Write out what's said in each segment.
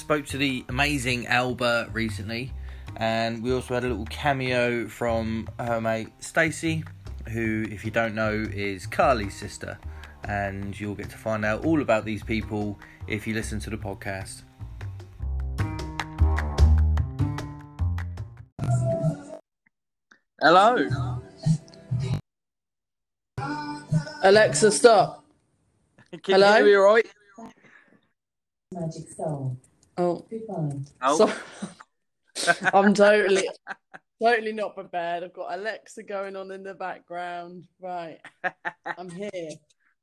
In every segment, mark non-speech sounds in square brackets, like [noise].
spoke to the amazing Elle Bert recently, and we also had a little cameo from her mate Stacey, who, if you don't know, is Carly's sister. And you'll get to find out all about these people if you listen to the podcast. Hello. Alexa, stop. Can Hello? you hear me all right? Magic Soul. Oh. Oh, so, [laughs] I'm totally, totally not prepared. I've got Alexa going on in the background. Right, I'm here.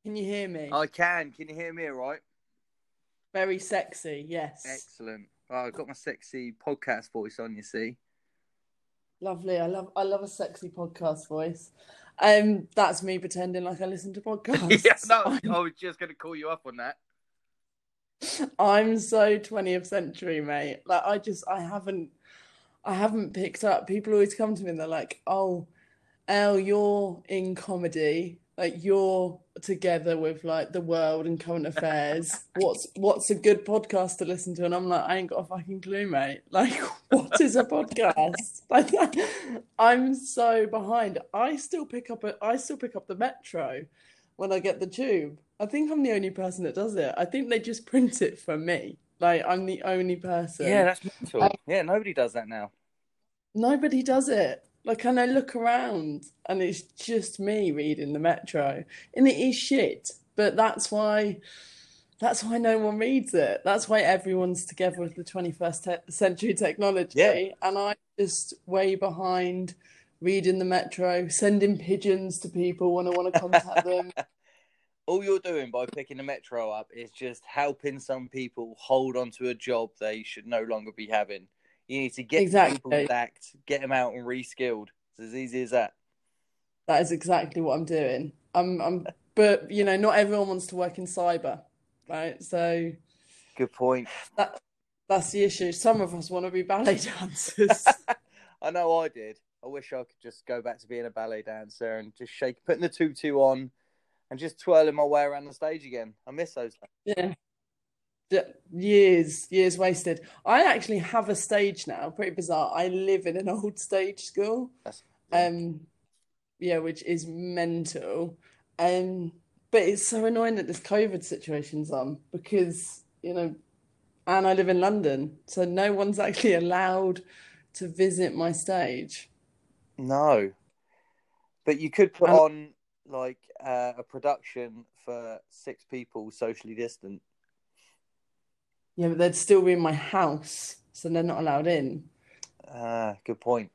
Can you hear me? I can. Can you hear me all right? Very sexy. Yes. Excellent. Oh, I've got my sexy podcast voice on, you see. Lovely. I love. I love a sexy podcast voice. Um, that's me pretending like I listen to podcasts. [laughs] yeah, no, I was just going to call you up on that. I'm so 20th century, mate. Like I just I haven't I haven't picked up. People always come to me and they're like, "Oh, Elle, you're in comedy. Like you're together with like the world and current affairs. What's what's a good podcast to listen to?" And I'm like, "I ain't got a fucking clue, mate. [laughs] Like what is a podcast?" [laughs] like I'm so behind. I still pick up a I still pick up the metro when I get the tube. I think I'm the only person that does it. I think they just print it for me. Like I'm the only person. Yeah, that's mental. Yeah, nobody does that now. Nobody does it. Like, and I look around and it's just me reading the Metro. And it is shit. But that's why that's why no one reads it. That's why everyone's together with the 21st te- century technology. Yeah. And I'm just way behind reading the Metro, sending pigeons to people when I want to contact them. [laughs] All you're doing by picking the metro up is just helping some people hold on to a job they should no longer be having. You need to get Exactly. people sacked, get them out and reskilled. It's as easy as that. That is exactly what I'm doing. I'm, I'm, but you know, not everyone wants to work in cyber, right? So Good point. that that's the issue. Some of us want to be ballet [laughs] dancers. [laughs] I know I did. I wish I could just go back to being a ballet dancer and just shake, putting the tutu on and just twirling my way around the stage again. I miss those. yeah. Years, years wasted. I actually have a stage now. Pretty bizarre. I live in an [laughs] old stage school. That's, Um, yeah, which is mental. Um, but it's so annoying that this COVID situation's on because, you know, and I live in London, so no one's [laughs] actually allowed to visit my stage. No, but you could put on like uh, a production for six people, socially distant. Yeah, but they'd still be in my house, so they're not allowed in. Ah, good point.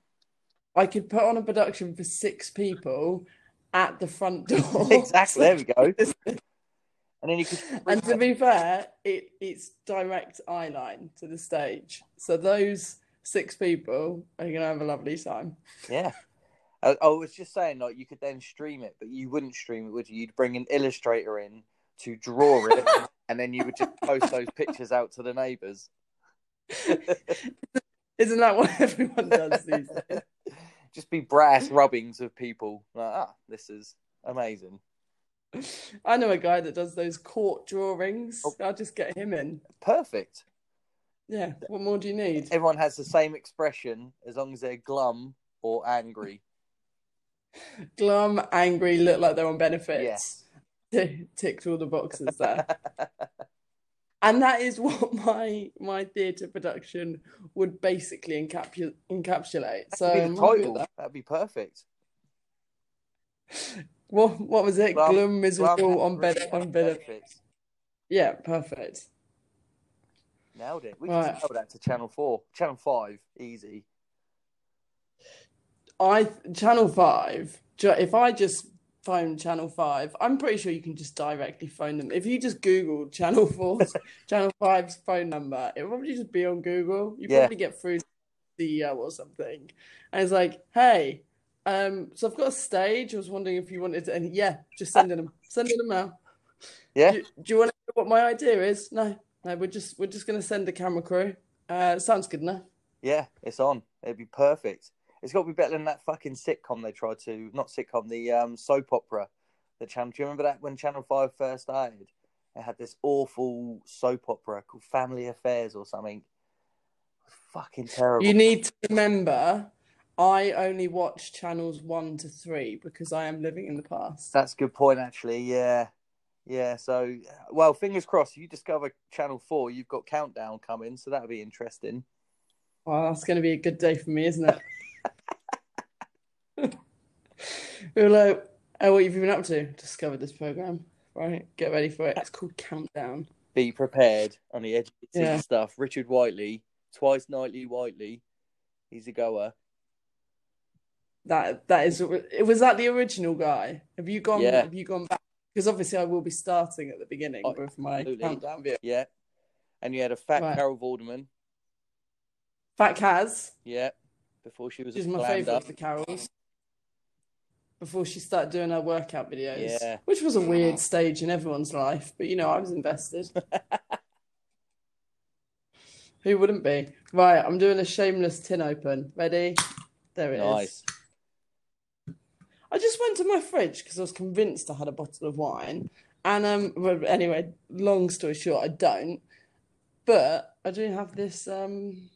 I could put on a production for six people at the front [laughs] door. exactly. There we go. And then you could. [laughs] And to be fair, it, it's direct eye line to the stage. So those six people are you to have a lovely time. Yeah. I, I was just saying, like, you could then stream it, but you wouldn't stream it, would you? You'd bring an illustrator in to draw it, [laughs] and then you would just post those pictures out to the neighbours. [laughs] Isn't that what everyone does these days? [laughs] just be brass rubbings of people. Like, ah, this is amazing. I know a guy that does those court drawings. Oh. I'll just get him in. Perfect. Yeah, what more do you need? Everyone has the same expression as long as they're glum or angry. [laughs] Glum, angry, look like they're on benefits. Yes. [laughs] Ticked all the boxes there. [laughs] And that is what my my theatre production would basically encapu- encapsulate. So That'd I'm be the title. that. That'd be perfect. What what was it? Glum- Gloom, miserable, Glum, on bed, on benefits. Yeah, perfect. Nailed it. We Right. can sell that to Channel Four, Channel Five, easy. I Channel Five. If I just phone Channel Five, I'm pretty sure you can just directly phone them. If you just Google Channel 4, [laughs] Channel 5's phone number, it probably just be on Google. You Yeah. probably get through CEO or something, and it's like, hey, um, so I've got a stage. I was wondering if you wanted to, and yeah, just sending them, sending them out. Yeah. Do, do you want to know what my idea is? No, no, we're just we're just gonna send the camera crew. Uh, sounds good enough. Yeah, it's on. It'd be perfect. It's got to be better than that fucking sitcom they tried to, not sitcom, the um, soap opera. The channel. Do you remember that when Channel Five first started? It had this awful soap opera called Family Affairs or something. Fucking terrible. You need to remember, I only watch channels one to three because I am living in the past. That's a good point, actually. Yeah, yeah. So, well, fingers crossed. You discover Channel Four. You've got Countdown coming, so that'll be interesting. Well, that's going to be a good day for me, isn't it? [laughs] Like, oh, what have you been up to? Discovered this program, right? Get ready for it. It's called Countdown. Be prepared on the edge of your seat Yeah. stuff. Richard Whiteley, twice nightly Whiteley. He's a goer. That that is. It was that the original guy. Have you gone? Yeah. Have you gone back? Because obviously, I will be starting at the beginning Oh, with my absolutely. countdown view. Yeah. And you had a fat Right. Carol Vorderman. Fat Kaz, Yeah. Before she was is my favourite of the carols. Before she started doing her workout videos, Yeah. which was a weird stage in everyone's life, but you know, I was invested. [laughs] Who wouldn't be? Right, I'm doing a shameless tin open. Ready? There it is. I just went to my fridge because I was convinced I had a bottle of wine. And um well, anyway, long story short, I don't. But I do have this um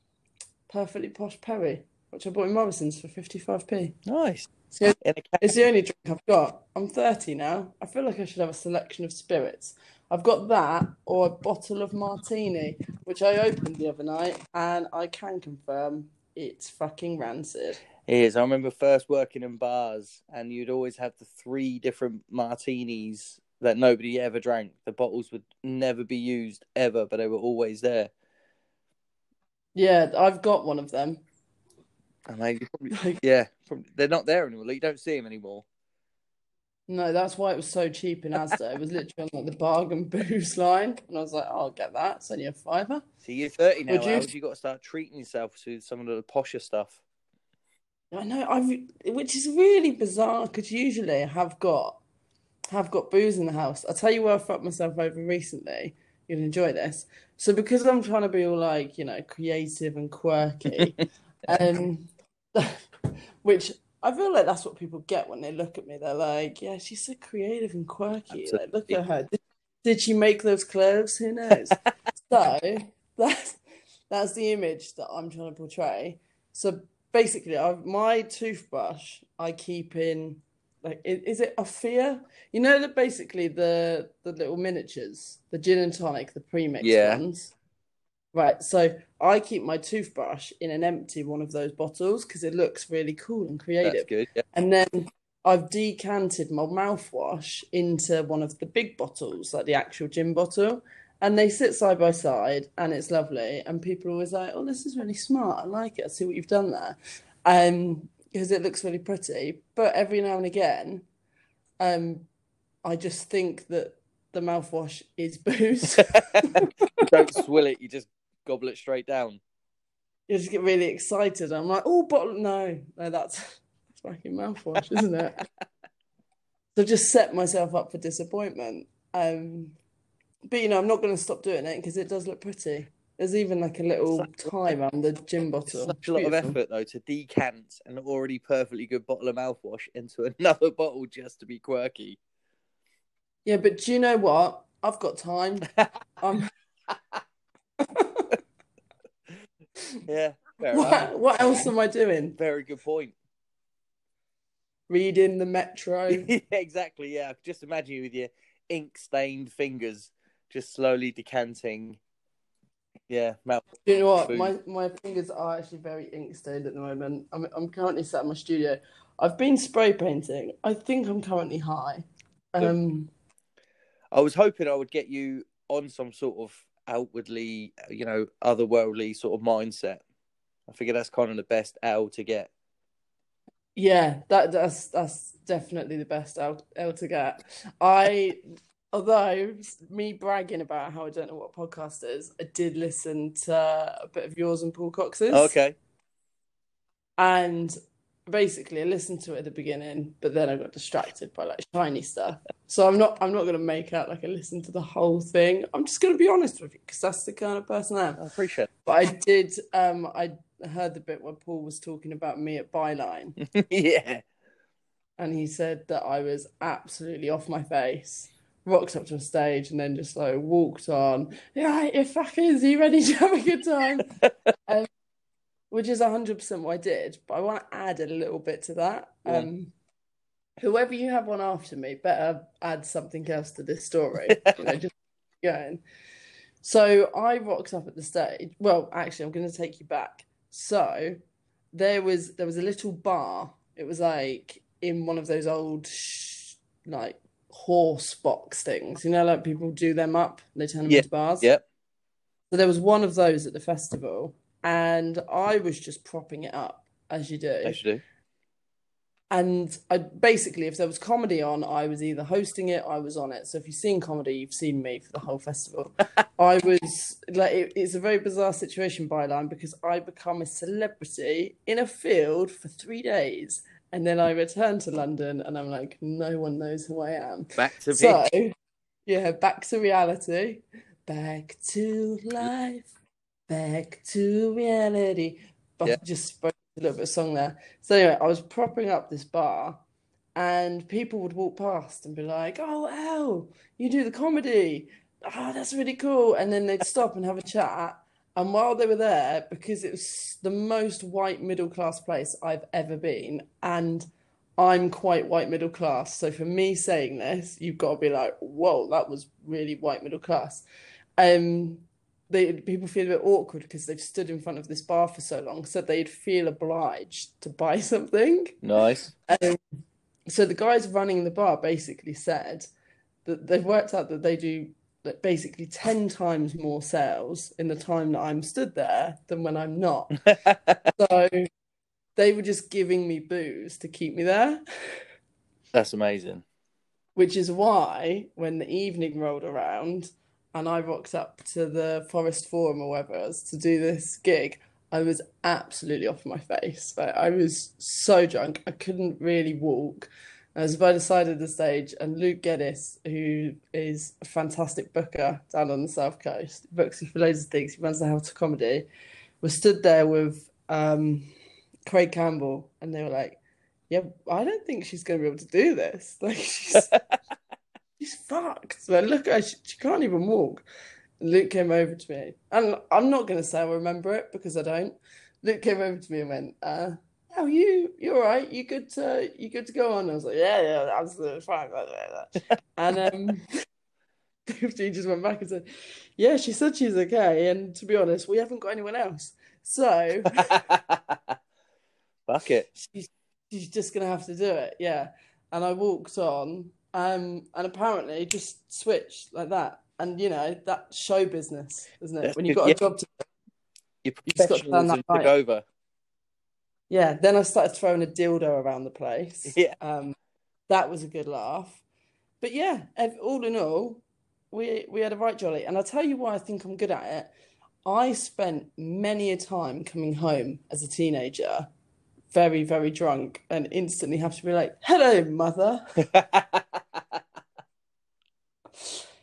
perfectly posh Perry, which I bought in Morrison's for 55p. Nice. So In a it's the only drink I've got. I'm 30 now. I feel like I should have a selection of spirits. I've got that or a bottle of martini, which I opened the other night, and I can confirm it's fucking rancid. It is. I remember first working in bars, and you'd always have the three different martinis that nobody ever drank. The bottles would never be used ever, but they were always there. Yeah, I've got one of them. And they probably, [laughs] yeah, probably, they're not there anymore. Like, you don't see them anymore. No, that's why it was so cheap in Asda. It was literally on like the bargain [laughs] booze line, and I was like, oh, "I'll get that. It's only a fiver." See, you're 30 now, Would you? Have you got to start treating yourself to some of the posher stuff. I know, I've which is really bizarre because usually I have got have got booze in the house. I'll tell you where I fucked myself over recently. You'll enjoy this. So because I'm trying to be all like, you know, creative and quirky, [laughs] um, [laughs] which I feel like that's what people get when they look at me. They're like, yeah, she's so creative and quirky. Like, look at her. Did, did she make those clothes? Who knows? [laughs] so that's that's the image that I'm trying to portray. So basically, I my toothbrush I keep in like is it Ophia? You know that basically the the little miniatures, the gin and tonic, the pre-mixed Yeah. ones. Right, so I keep my toothbrush in an empty one of those bottles because it looks really cool and That's creative. good. Yeah. And then I've decanted my mouthwash into one of the big bottles, like the actual gin bottle. And they sit side by side and it's lovely. And people are always like, oh, this is really smart. I like it. I see what you've done there. Um, because it looks really pretty. But every now and again, um, I just think that the mouthwash is [laughs] booze. don't swill it, you just gobble it straight down. you just get really excited. I'm like, oh, bottle. No, no, that's, that's fucking mouthwash, isn't it? [laughs] so I've just set myself up for disappointment. Um, but you know, I'm not going to stop doing it because it does look pretty. There's even like a little time on the gin bottle. such a lot of effort, though, to decant an already perfectly good bottle of mouthwash into another [laughs] bottle just to be quirky. Yeah, but do you know what? I've got time. [laughs] I'm, [laughs] Yeah, what, what else am I doing? Very good point. Reading the Metro. yeah, exactly. Yeah, I could just imagine you with your ink-stained fingers just slowly decanting. Yeah. Do you know what? Food. My my fingers are actually very ink stained at the moment. I'm I'm currently sat in my studio. I've been spray painting. I think I'm currently high. Um, I was hoping I would get you on some sort of outwardly, you know, otherworldly sort of mindset. I figure that's kind of the best Elle to get. yeah, that that's that's definitely the best Elle, Elle to get. I, although me bragging about how I don't know what podcast is, I did listen to a bit of yours and Paul Cox's. Okay. And basically, I listened to it at the beginning, but then I got distracted by like shiny stuff. So I'm not I'm not gonna make out like I listened to the whole thing. I'm just gonna be honest with you because that's the kind of person I am. I appreciate But I did um I heard the bit where Paul was talking about me at Byline, [laughs] yeah. and he said that I was absolutely off my face rocked up to a stage and then just like walked on. Yeah, you fuckers, are you ready to have a good time? [laughs] um, which is 100% what I did. But I want to add a little bit to that. Yeah. Um, whoever you have on after me better add something else to this story. [laughs] you know, just going. So I rocked up at the stage. Well, actually, I'm going to take you back. So there was there was a little bar. It was like in one of those old sh- like horse box things. You know, like people do them up. They turn them Yeah, into bars. Yep. So there was one of those at the festival, and I was just propping it up as you do. As you do. And I basically, if there was comedy on, I was either hosting it, I was on it. So if you've seen comedy, you've seen me for the whole festival. [laughs] I was like, it, it's a very bizarre situation, byline, because I become a celebrity in a field for three days, and then I return to London, and I'm like, no one knows who I am. Back to So, yeah, back to reality. Back to life. Back to reality. But Yeah. just spoke a little bit of song there. So anyway, I was propping up this bar and people would walk past and be like, Oh, Elle, you do the comedy. Oh, that's really cool. And then they'd stop and have a chat. And while they were there, because it was the most white middle class place I've ever been, and I'm quite white middle class. So for me saying this, you've got to be like, whoa, that was really white middle class. Um, they people feel a bit awkward because they've stood in front of this bar for so long, so they'd feel obliged to buy [laughs] something. Nice. Um, so the guys running the bar basically said that they've worked out that they do like basically 10 times more sales in the time that I'm stood there than when I'm not. [laughs] So they were just giving me booze to keep me there, That's amazing. which is why when the evening rolled around and I rocked up to the Forest Forum or whatever it was to do this gig, I was absolutely off my face. Like, I was so drunk, I couldn't really walk. I was by the side of the stage, and Luke Geddes, who is a fantastic booker down on the South Coast, books you for loads of things, he runs the House of Comedy, was stood there with um, Craig Campbell, and they were like, Yeah, I don't think she's going to be able to do this. [laughs] Like, she's, [laughs] she's fucked. So look, at her, she, she can't even walk. Luke came over to me, and I'm not going to say I remember it because I don't. Luke came over to me and went, uh, "Oh, you, you all right? You good to, you good to go on?" I was like, "Yeah, yeah, absolutely fine." And um, [laughs] he just went back and said, "Yeah, she said she's okay." And to be honest, we haven't got anyone else, so [laughs] Fuck it. she's she's just gonna have to do it. Yeah. And I walked on, um, and apparently just switched like that. And you know, that show business, isn't it? That's When you've good, got a yeah. job to Your just got to learn that professionalism took over. Yeah, then I started throwing a dildo around the place. Yeah. Um, that was a good laugh. But yeah, ev- all in all, we we had a right jolly. And I'll tell you why I think I'm good at it. I spent many a time coming home as a teenager, very, very drunk, and instantly have to be like, hello, mother. [laughs]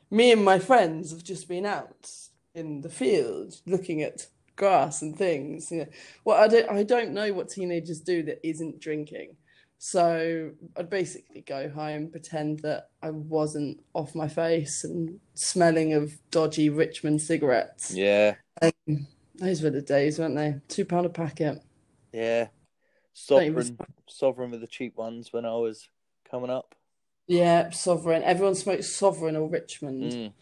Me and my friends have just been out in the field looking at grass and things. You know, well, I don't, I don't know what teenagers do that isn't drinking. So I'd basically go home, pretend that I wasn't off my face and smelling of dodgy Richmond cigarettes. yeah. Those were the days, weren't they? Two pound a packet. Yeah. Don't even Sovereign, sovereign with the cheap ones when I was coming up. Yeah, Sovereign. Everyone smoked Sovereign or Richmond. Mm.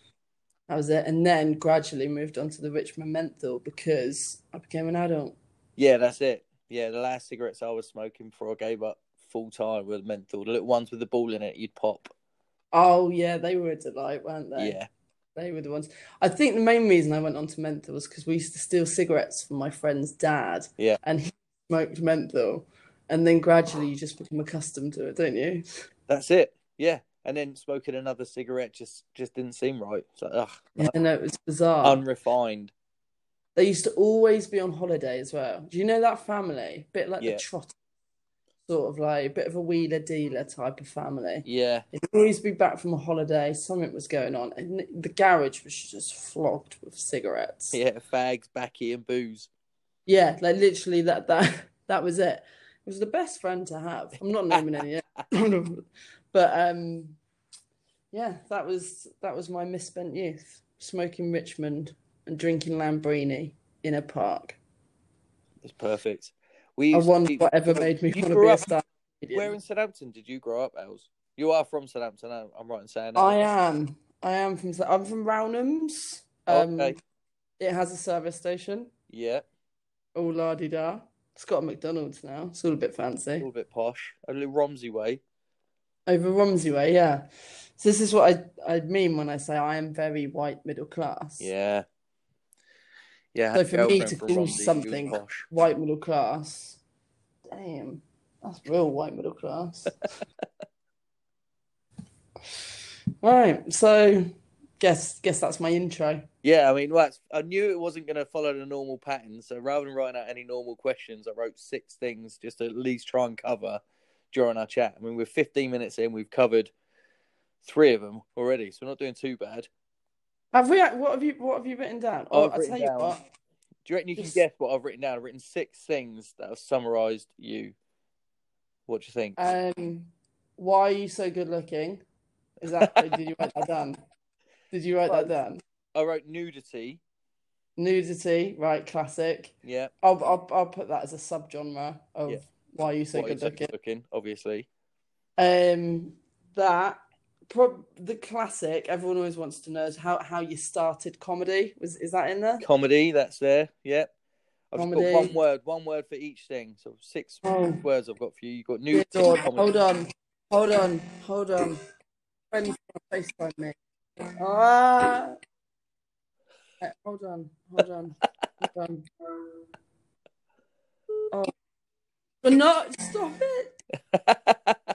That was it. And then gradually moved on to the Richmond menthol because I became an adult. Yeah, that's it. Yeah, the last cigarettes I was smoking before I gave up full time were menthol. The little ones with the ball in it, you'd pop. Oh yeah, they were a delight, weren't they? Yeah. They were the ones. I think the main reason I went on to menthol was because we used to steal cigarettes from my friend's dad. Yeah. And he smoked menthol. And then gradually you just become accustomed to it, don't you? That's it. Yeah. And then smoking another cigarette just just didn't seem right. It's like, ugh, Yeah, no, it was bizarre. unrefined. They used to always be on holiday as well. Do you know that family? Bit like Yeah. the Trot, sort of like a bit of a wheeler dealer type of family. Yeah. They'd always be back from a holiday, something was going on, and the garage was just flogged with cigarettes. Yeah. Fags, backy, and booze. Yeah, like literally that that [laughs] that was it. It was the best friend to have. I'm not naming any, [laughs] but um, yeah, that was that was my misspent youth, smoking Richmond and drinking Lambrini in a park. It's perfect. We I wonder whatever made me want to be a star. Where in Southampton did you grow up, Els? You are from Southampton, I'm right in saying that. I am. I am from. I'm from Rownhams. Um, Okay. It has a service station. Yeah, All la di da. It's got a McDonald's now. It's all a bit fancy. a little bit posh. A little Romsey way. Over Romsey Way, yeah. So this is what I I mean when I say I am very white middle class. Yeah. Yeah, So for me to Romsey, something white middle class, damn, that's real white middle class. [laughs] Right, so guess guess that's my intro. Yeah, I mean, well, I knew it wasn't going to follow the normal pattern. So rather than writing out any normal questions, I wrote six things just to at least try and cover during our chat. I mean, we're 15 minutes in, we've covered three of them already, so we're not doing too bad. Have we? What have you? What have you written down? Oh, I've I'll written tell you what. Do you reckon you can guess what I've written down? I've written six things that have summarised you. What do you think? Um, why are you so good looking? Is that? did you write that down? Did you write that down? I wrote nudity. Nudity, right? Classic. Yeah. I'll I'll, I'll put that as a subgenre of Yeah. Why are you so what good looking. looking, obviously. Um, that prob the classic everyone always wants to know is how how you started comedy. Was is that in there? Comedy, that's there. Yep. I've just got one word, one word for each thing. So six Oh. words I've got for you. You've got new. nudity. Lord, hold on, hold on, hold on. Friends FaceTime me. Ah. Hold on, hold on, hold on. Oh, but not stop it. [laughs]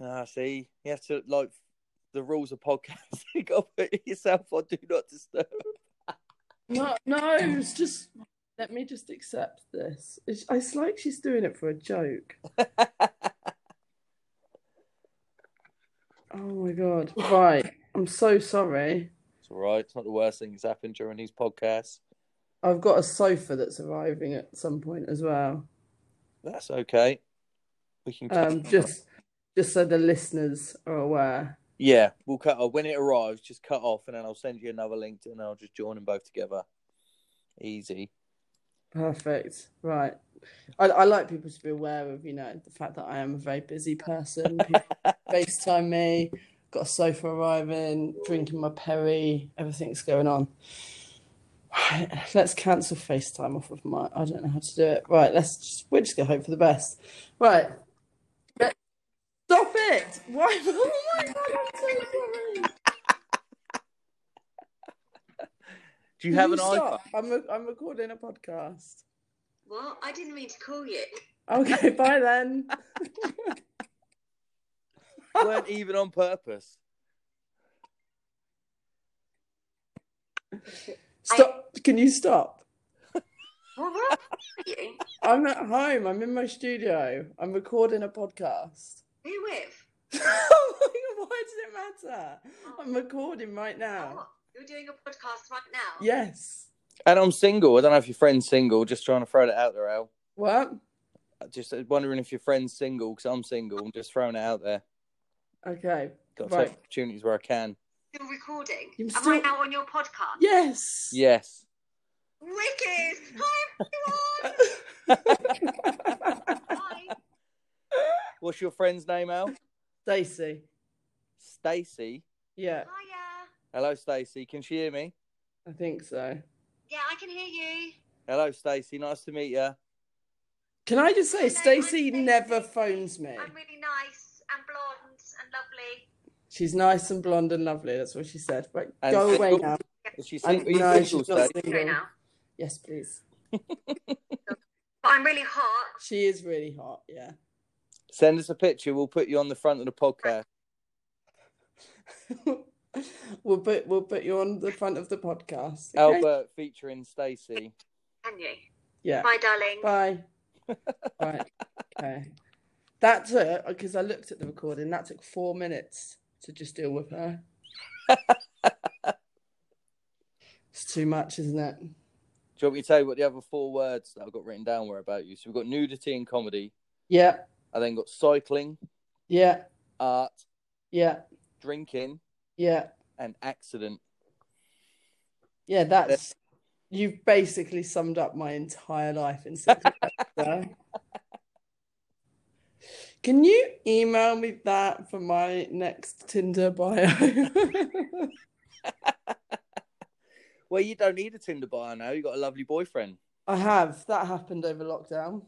ah, see, you have to like the rules of podcast. [laughs] you got to put yourself on do not disturb. No, no, it's just let me just accept this. It's, it's like she's doing it for a joke. [laughs] Oh my god! Right, I'm so sorry. It's all right. It's not the worst thing that's happened during these podcasts. I've got a sofa that's arriving at some point as well. That's okay. We can. Um, just just so the listeners are aware. yeah, we'll cut off when it arrives. Just cut off, and then I'll send you another link, and I'll just join them both together. Easy. Perfect. Right. I, I like people to be aware of, you know, the fact that I am a very busy person. [laughs] People FaceTime me, got a sofa arriving, drinking my Perry, everything's going on. Right, let's cancel FaceTime off of my. I don't know how to do it. Right, let's just, we're just gonna hope for the best. Right. Let- Stop it! Why? [laughs] Oh my god, I'm so sorry. Do you Can have an stop? iPhone? I'm, re- I'm recording a podcast. Well, I didn't mean to call you. Okay, [laughs] bye then. [laughs] weren't even on purpose. Stop. Can you stop? What where are you? I'm at home. I'm in my studio. I'm recording a podcast. Who with? oh my God, why does it matter? Oh. I'm recording right now. Oh, you're doing a podcast right now? Yes. And I'm single. I don't know if your friend's single. Just trying to throw that out there, Al. What? Just wondering if your friend's single because I'm single. I'm just throwing it out there. Okay. Got to Right. take opportunities where I can. Still recording? You're Am I now on your podcast? Yes. Yes. Wicked! Hi, everyone! Hi! What's your friend's name, Al? Stacey. Stacy. Yeah, Hiya! Hello, Stacy. Can she hear me? I think so. Yeah, I can hear you. Hello, Stacy. Nice to meet you. Can I just say, Hello, I'm Stacey Stacey. never phones me. I'm really nice and blonde and lovely. She's nice and blonde and lovely. That's what she said. But And go away now. Is she I'm- single? Are no, you single, she's not single. Right now. Yes, please. But I'm really hot. She is really hot. Yeah. Send us a picture. We'll put you on the front of the podcast. [laughs] we'll put we'll put you on the front of the podcast. okay? Elle Bert featuring Stacy. Can you? Yeah. Bye, darling. Bye. right. Okay. That took because I looked at the recording. That took four minutes to just deal with her. [laughs] it's too much, isn't it? Do you want me to tell you what the other four words that I've got written down were about you? So we've got nudity and comedy. Yeah. I then got cycling, Yeah. art, Yeah. drinking, Yeah, and accident. yeah, that's you've basically summed up my entire life in six. [laughs] Can you email me that for my next Tinder bio? [laughs] Well, you don't need a Tinder bio now. You got a lovely boyfriend. I have. That happened over lockdown.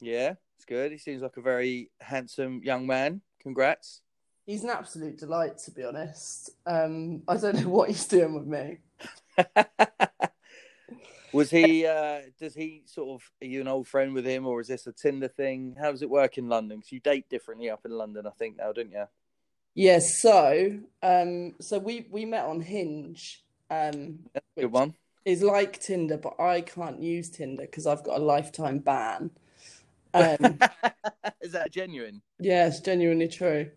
Yeah, it's good. He seems like a very handsome young man. Congrats. He's an absolute delight, to be honest. Um, I don't know [laughs] what he's doing with me. [laughs] Was he? uh Does he sort of? Are you an old friend with him, or is this a Tinder thing? How does it work in London? Because you date differently up in London, I think now, don't you? Yes, so um, so we we met on Hinge. Um, Good one. is like Tinder, but I can't use Tinder because I've got a lifetime ban. Um, [laughs] is that genuine? yeah, it's genuinely true.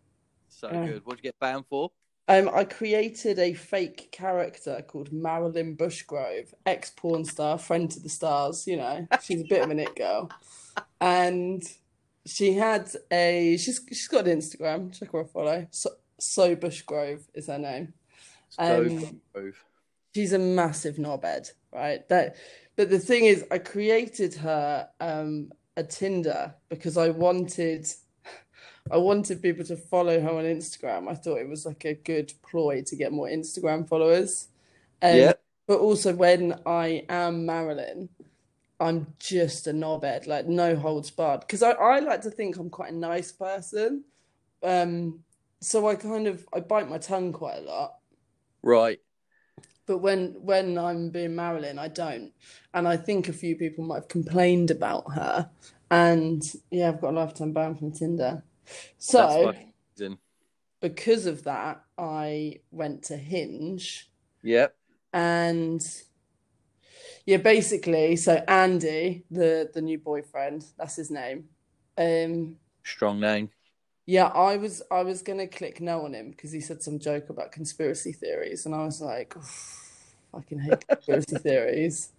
So Yeah. good. What'd you get banned for? Um, I created a fake character called Marilyn Bushgrove, ex porn star, friend to the stars. You know, she's a bit of an it girl, and she had a she's she's got an Instagram. Check her a follow. So, so Bushgrove is her name. Um, Grove. she's a massive knobhead, right? That, but the thing is, I created her um, a Tinder because I wanted, I wanted people to follow her on Instagram. I thought it was like a good ploy to get more Instagram followers. Um, Yeah. But also, when I am Marilyn, I'm just a knobhead, like no holds barred. Because I, I like to think I'm quite a nice person. Um, so I kind of I bite my tongue quite a lot. Right. But when when I'm being Marilyn, I don't. And I think a few people might have complained about her. And yeah, I've got a lifetime ban from Tinder. So because of that, I went to Hinge Yep. and yeah, basically, so Andy, the the new boyfriend, that's his name. Um Strong name. Yeah, I was I was gonna click no on him because he said some joke about conspiracy theories, and I was like, I can hate [laughs] conspiracy theories.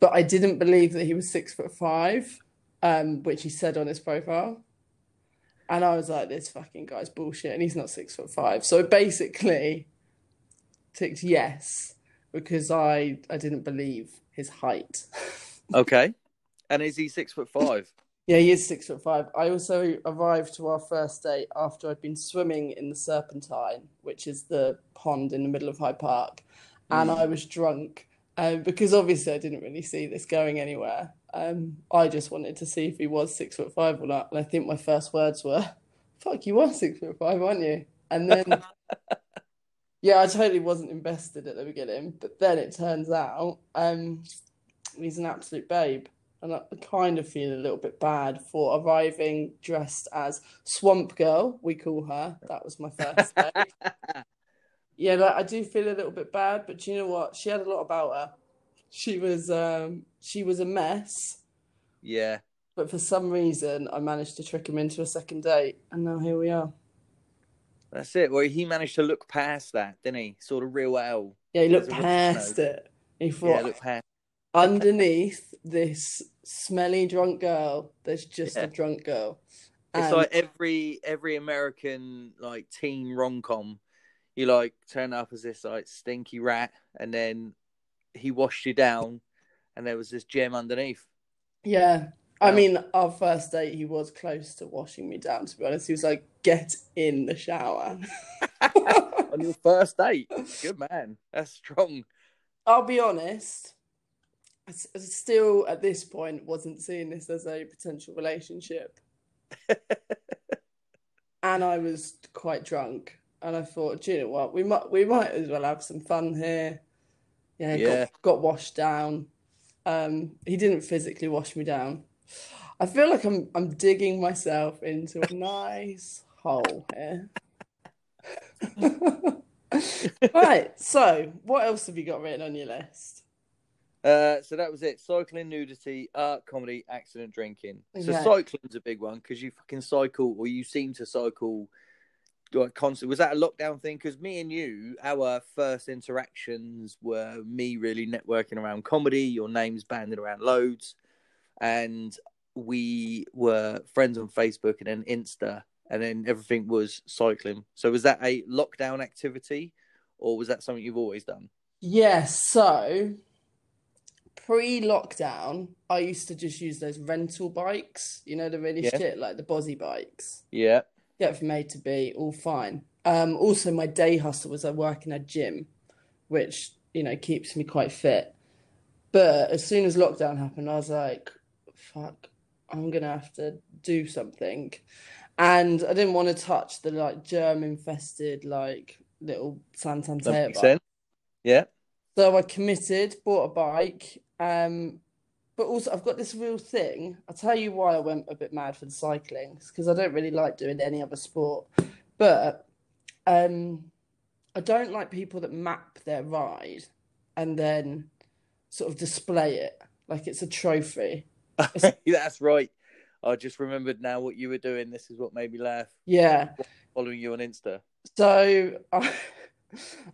But I didn't believe that he was six foot five, um, which he said on his profile. And I was like, this fucking guy's bullshit, and he's not six foot five. So basically ticked yes because I I didn't believe his height. [laughs] Okay. And is he six foot five? Yeah, he is six foot five. I also arrived to our first date after I'd been swimming in the Serpentine, which is the pond in the middle of Hyde Park, and I was drunk. Um, because obviously I didn't really see this going anywhere. Um, I just wanted to see if he was six foot five or not. And I think my first words were, "Fuck, you are six foot five, aren't you?" And then, [laughs] yeah, I totally wasn't invested at the beginning, but then it turns out, um, he's an absolute babe. And I kind of feel a little bit bad for arriving dressed as Swamp Girl, we call her. That was my first [laughs] day. Yeah, like, I do feel a little bit bad, but do you know what? She had a lot about her. She was um she was a mess, yeah. but for some reason I managed to trick him into a second date, and now here we are. That's it. Well, he managed to look past that, didn't he? Sort of real Elle. Yeah, he looked past it. He thought, Yeah, thought look past. underneath this smelly drunk girl, there's just Yeah. a drunk girl. It's like every every American like teen rom com. You like turn up as this like stinky rat, and then he washed you down, and there was this gem underneath. Yeah. I mean, our first date, he was close to washing me down, to be honest. He was like, get in the shower. [laughs] On your first date, good man. That's strong. I'll be honest, I still at this point wasn't seeing this as a potential relationship. [laughs] and I was quite drunk. And I thought, do you know what? We might we might as well have some fun here. Yeah, Yeah. got got washed down. Um, he didn't physically wash me down. I feel like I'm I'm digging myself into a [laughs] nice hole here. [laughs] Right, so what else have you got written on your list? Uh, so that was it. Cycling, nudity, art, comedy, accident, drinking. So Okay. cycling's a big one because you fucking cycle, or you seem to cycle constantly. Was that a lockdown thing? Because me and you, our first interactions were me really networking around comedy. Your name's banded around loads, and we were friends on Facebook and then Insta. and then everything was cycling. So was that a lockdown activity, or was that something you've always done? Yes, so pre-lockdown, I used to just use those rental bikes, you know, the really Yeah. shit, like the Boris bikes. Yeah. Get from A to B, all fine. Um, also my day hustle was I work in a gym, which, you know, keeps me quite fit. But as soon as lockdown happened, I was like, fuck, I'm gonna have to do something. And I didn't want to touch the like germ infested like little That Santander makes sense. Yeah. So I committed, bought a bike, um, but also I've got this real thing. I'll tell you why I went a bit mad for the cycling, because I don't really like doing any other sport. But um, I don't like people that map their ride and then sort of display it like it's a trophy. [laughs] That's right. I just remembered now what you were doing. This is what made me laugh. Yeah. Following you on Insta. So [laughs] I,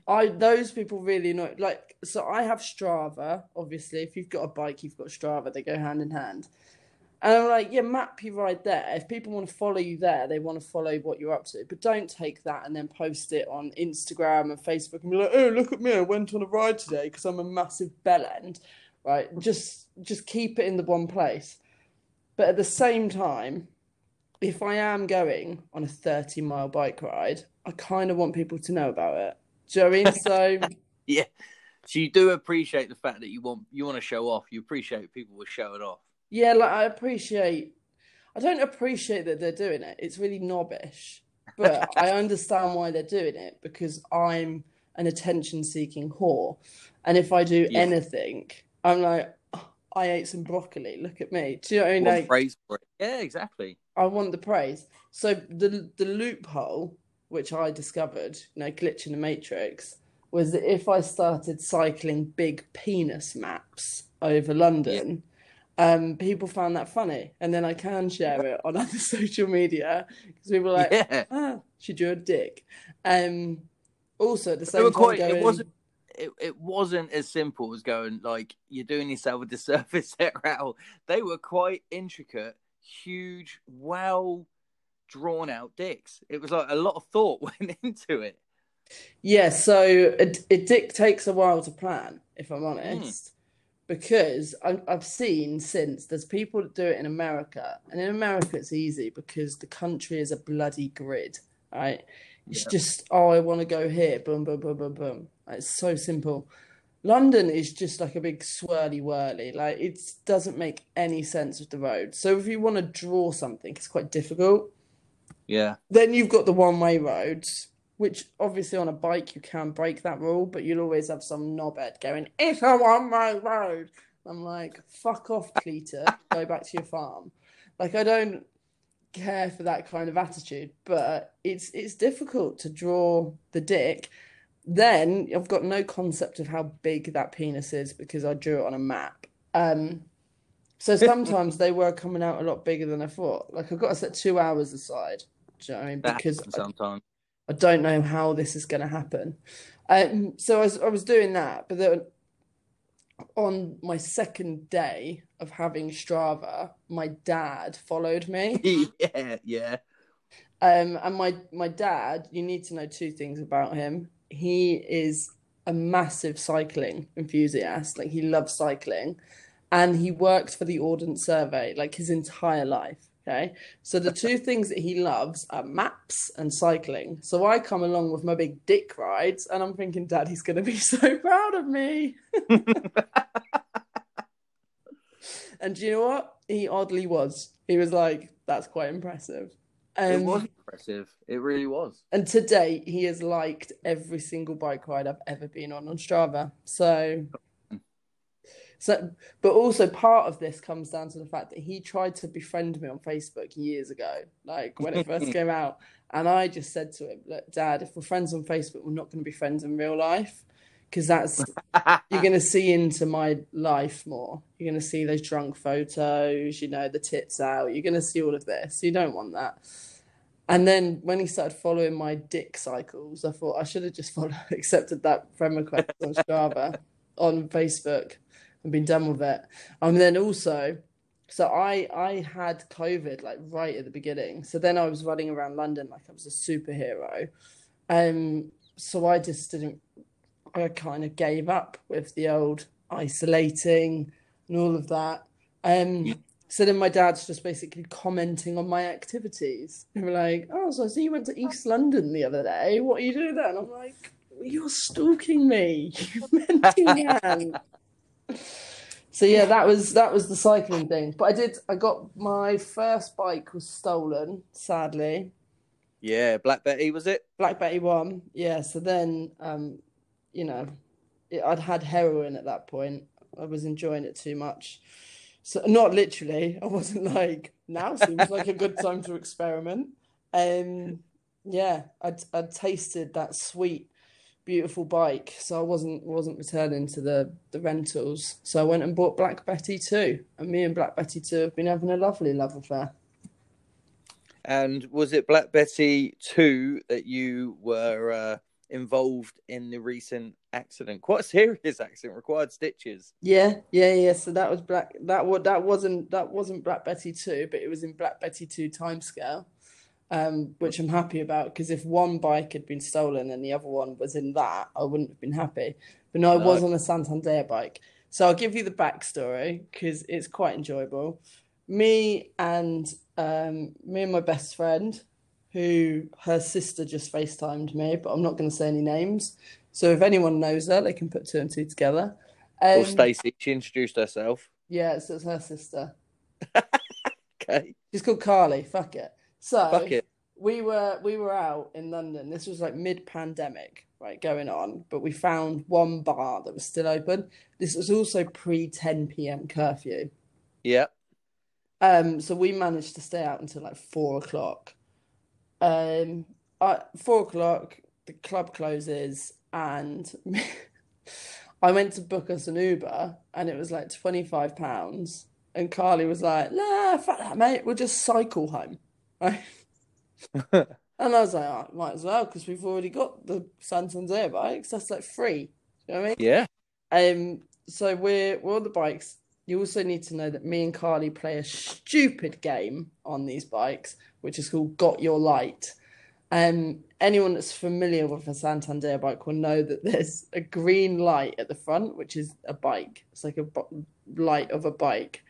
I those people really annoy. Like, so I have Strava. Obviously, if you've got a bike, you've got Strava. They go hand in hand. And I'm like, yeah, map your ride there. If people want to follow you there, they want to follow what you're up to. But don't take that and then post it on Instagram and Facebook and be like, oh, look at me, I went on a ride today because I'm a massive bellend. Right? Just just keep it in the one place. But at the same time, if I am going on a 30 mile bike ride, I kind of want people to know about it. Do you know what I mean? So [laughs] Yeah. So you do appreciate the fact that you want you want to show off. You appreciate people were showing off. yeah, like I appreciate. I don't appreciate that they're doing it. It's really knobbish, but [laughs] I understand why they're doing it because I'm an attention-seeking whore, and if I do Yeah. anything, I'm like, "Oh, I ate some broccoli. Look at me. Do you know what I mean? Like, praise for it. Yeah, exactly. I want the praise. So the the loophole which I discovered, you know, glitch in the matrix, was that if I started cycling big penis maps over London, um, people found that funny, and then I can share it on [laughs] other social media because people are like, yeah. ah, she drew a dick. Um, also at the same time quite, going, it wasn't it, it wasn't as simple as going like you're doing yourself a disservice [laughs] there, Al. They were quite intricate, huge, well drawn out dicks. It was like a lot of thought [laughs] went into it. Yeah, so it, it dick takes a while to plan, if I'm hmm. honest, because I, I've seen since there's people that do it in America, and in America it's easy because the country is a bloody grid, right? It's Yeah. just, oh, I want to go here, boom, boom, boom, boom, boom. Like, It's so simple. London is just like a big swirly whirly, like it doesn't make any sense with the road. So if you want to draw something, it's quite difficult. Yeah. Then you've got the one way roads, which obviously on a bike you can break that rule, but you'll always have some knobhead going, It's a one way road. I'm like, fuck off, Cletus. [laughs] Go back to your farm. Like I don't care for that kind of attitude, but it's it's difficult to draw the dick. Then I've got no concept of how big that penis is because I drew it on a map. Um so [laughs] sometimes they were coming out a lot bigger than I thought. Like I've got to set two hours aside. Do you know I mean? Because happens I, sometimes. I don't know how this is going to happen. Um, so I was, I was doing that, but then on my second day of having Strava, my dad followed me. [laughs] yeah, yeah. Um, and my my dad, you need to know two things about him. He is a massive cycling enthusiast. Like he loves cycling, and he worked for the Ordnance Survey like his entire life. Okay, so the two things that he loves are maps and cycling. So I come along with my big dick rides, and I'm thinking, Daddy's going to be [laughs] so proud of me. [laughs] and do you know what? He oddly was. He was like, "That's quite impressive." it Um, was impressive. It really was. and to date, he has liked every single bike ride I've ever been on on Strava. So, so, but also part of this comes down to the fact that he tried to befriend me on Facebook years ago, like when it [laughs] first came out. And I just said to him, Look, Dad, if we're friends on Facebook, we're not going to be friends in real life because that's [laughs] you're going to see into my life more. You're going to see those drunk photos, you know, the tits out. You're going to see all of this. You don't want that. And then when he started following my dick cycles, I thought I should have just [laughs] followed, accepted that friend request on Strava on Facebook and been done with it. And then also, so I I had COVID like right at the beginning. So then I was running around London like I was a superhero. Um, so I just didn't. I kind of gave up with the old isolating and all of that. Um, so then my dad's just basically commenting on my activities. They were like, "Oh, so I see you went to East London the other day. What are you doing there?" And I'm like, "You're stalking me, you mental man." So yeah, that was that was the cycling thing. But I did. I got my first bike was stolen, sadly. Yeah, Black Betty was it? Black Betty one. Yeah. So then, um, you know, it, I'd had heroin at that point. I was enjoying it too much. So not literally. [laughs] I wasn't like now seems like a good time to experiment. Um, yeah, I'd I'd tasted that sweet, beautiful bike, so I wasn't wasn't returning to the the rentals. So I went and bought Black Betty too, and me and Black Betty two have been having a lovely love affair. And was it Black Betty 2 that you were uh, involved in the recent accident? Quite a serious accident, required stitches. Yeah, yeah, yeah. So that was Black. That what that wasn't that wasn't Black Betty two, but it was in Black Betty two timescale, um, which I'm happy about because if one bike had been stolen and the other one was in that, I wouldn't have been happy. But no, I was on a Santander bike. So I'll give you the backstory because it's quite enjoyable. Me and um, me and my best friend, who her sister just FaceTimed me, but I'm not going to say any names. So if anyone knows her, they can put two and two together. Or Um, Stacey, she introduced herself. yeah, so it's her sister. [laughs] Okay, She's called Carly. Fuck it. So we were we were out in London. This was like mid-pandemic, right, going on. But we found one bar that was still open. This was also pre 10 p.m. curfew. Yeah, Um, so we managed to stay out until like four o'clock. Um, at four o'clock, the club closes, and [laughs] I went to book us an Uber, and it was like twenty five pounds. And Carly was like, "Nah, fuck that, mate. We'll just cycle home." Right? [laughs] And I was like, oh, might as well, because we've already got the Santander bikes. That's like free. You know what I mean? yeah. Um, so we're we're on the bikes. You also need to know that me and Carly play a stupid game on these bikes, which is called Got Your Light. Um, anyone that's familiar with a Santander bike will know that there's a green light at the front, which is a bike. It's like a light of a bike.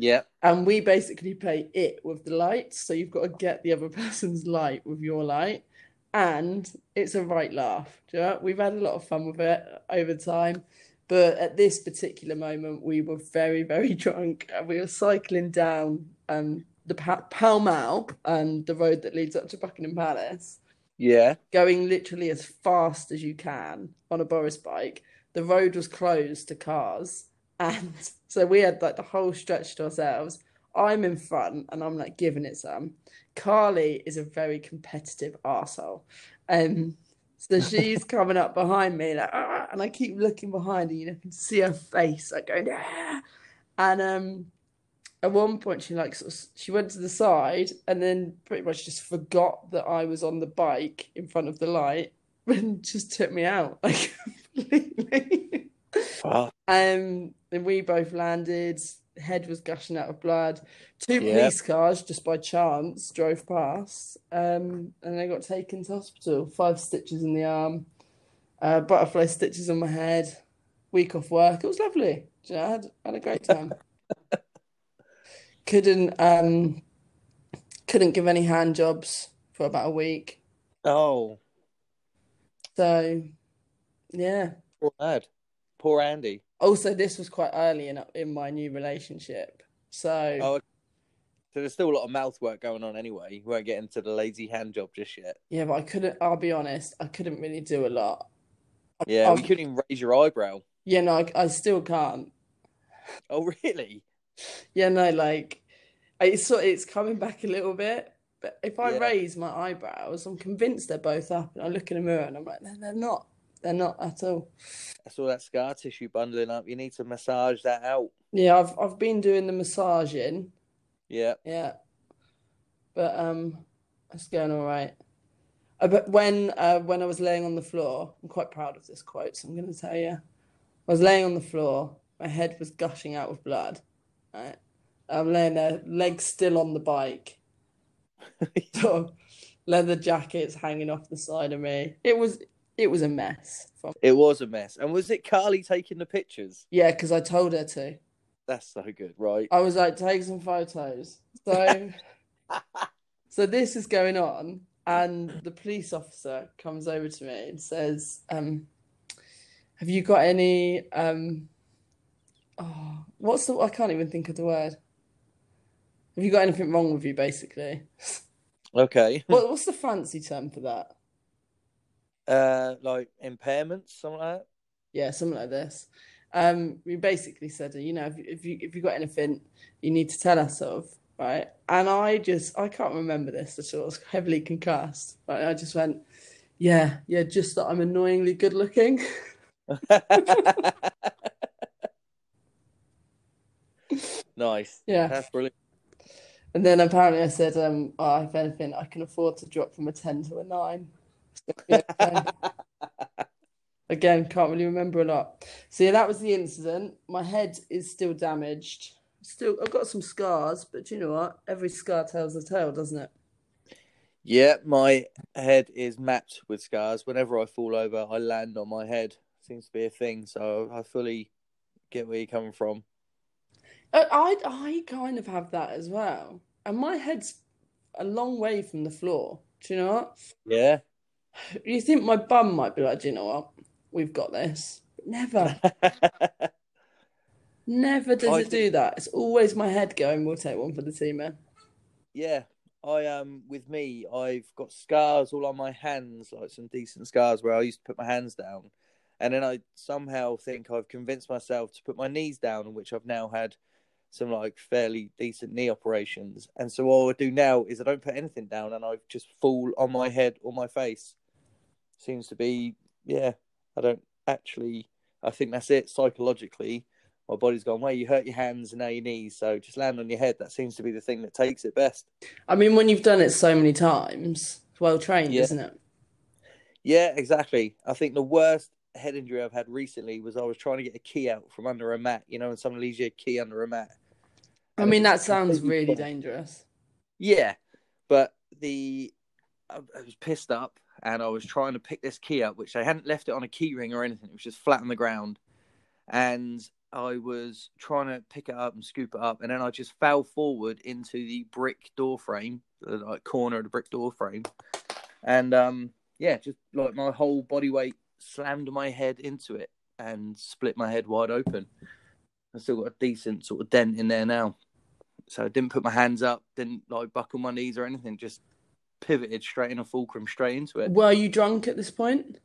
Yeah, And we basically play it with the lights. So you've got to get the other [laughs] person's light with your light. And it's a right laugh. Do you know? We've had a lot of fun with it over time. But at this particular moment, we were very, very [laughs] drunk. And we were cycling down um, the pa- Pall Mall and the road that leads up to Buckingham Palace yeah. going literally as fast as you can on a Boris bike. The road was closed to cars, and [laughs] so we had like the whole stretch to ourselves. I'm in front, and I'm like giving it some. Carly is a very competitive arsehole. Um, so she's [laughs] coming up behind me, like, "Ah," and I keep looking behind and you know, I can see her face, like going, "Ah." and um, at one point she like sort of, she went to the side and then pretty much just forgot that I was on the bike in front of the light [laughs] and just took me out like completely. Fuck. Um, and we both landed. Head was gushing out of blood. Two Yeah. police cars, just by chance, drove past. Um, and they got taken to hospital. Five stitches in the arm, uh, butterfly stitches on my head. Week off work. It was lovely. You know, I had, had a great time. [laughs] couldn't um, couldn't give any hand jobs for about a week. Oh, So, yeah. lad. Poor Andy. Also, this was quite early in in my new relationship. So. Oh, so there's still a lot of mouth work going on anyway. You won't get into the lazy hand job just yet. Yeah, but I couldn't, I'll be honest, I couldn't really do a lot. Yeah, we Um, couldn't even raise your eyebrow. Yeah, no, I, I still can't. Oh, really? Yeah, no, like it's sort it's coming back a little bit. But if I Yeah. raise my eyebrows, I'm convinced they're both up. And I look in the mirror and I'm like, they're, they're not. They're not at all. That's all that scar tissue bundling up. You need to massage that out. Yeah, I've I've been doing the massaging. Yeah. Yeah. But um it's going all right. Uh, but when uh when I was laying on the floor, I'm quite proud of this quote, so I'm gonna tell you. I was laying on the floor, my head was gushing out with blood, right? I'm laying there, legs still on the bike, [laughs] [laughs] sort of leather jackets hanging off the side of me. It was it was a mess. It was a mess. And was it Carly taking the pictures? Yeah, because I told her to. That's so good, right? I was like, take some photos. So, [laughs] so this is going on, and the police officer comes over to me and says, um, "Have you got any? Um, oh, what's the? I can't even think of the word. Have you got anything wrong with you, basically? [laughs] Okay. What, what's the fancy term for that? Uh, like impairments, something like that. Yeah, something like this. Um, we basically said, you know, if, if you if you got anything, you need to tell us of, right? And I just I can't remember this at all. [laughs] I was heavily concussed, but I just went, yeah, yeah, just that I'm annoyingly good looking. [laughs] nice. [laughs] Yeah. That's brilliant. And then apparently I said, um, oh, if anything, I can afford to drop from a ten to a nine. So, yeah, okay. Again, can't really remember a lot. So yeah, that was the incident. My head is still damaged. Still, I've got some scars, but you know what? Every scar tells a tale, doesn't it? Yeah, my head is mapped with scars. Whenever I fall over, I land on my head. Seems to be a thing. So I fully get where you're coming from. I, I, I kind of have that as well. And my head's a long way from the floor. Do you know what? Yeah. You think my bum might be like, do you know what? We've got this. But never, [laughs] never does I it do that. It's always my head going, we'll take one for the team, man. yeah. I um with me, I've got scars all on my hands, like some decent scars where I used to put my hands down. And then I somehow think I've convinced myself to put my knees down, which I've now had some like fairly decent knee operations. And so all I do now is I don't put anything down and I just fall on my head or my face. Seems to be yeah, I don't actually I think that's it psychologically. My body's gone, well, you hurt your hands and now your knees, so just land on your head. That seems to be the thing that takes it best. I mean, when you've done it so many times, it's well trained, Yeah. isn't it? Yeah, exactly. I think the worst head injury I've had recently was I was trying to get a key out from under a mat, you know, and someone leaves you a key under a mat. I mean, that sounds really dangerous. Yeah, but the I, I was pissed up and I was trying to pick this key up, which they hadn't left it on a key ring or anything. It was just flat on the ground, and I was trying to pick it up and scoop it up, and then I just fell forward into the brick door frame, the like corner of the brick door frame, and um yeah, just like my whole body weight slammed my head into it and split my head wide open. I still got a decent sort of dent in there now. So I didn't put my hands up, didn't like buckle my knees or anything, just pivoted straight in a fulcrum straight into it. Were you drunk at this point?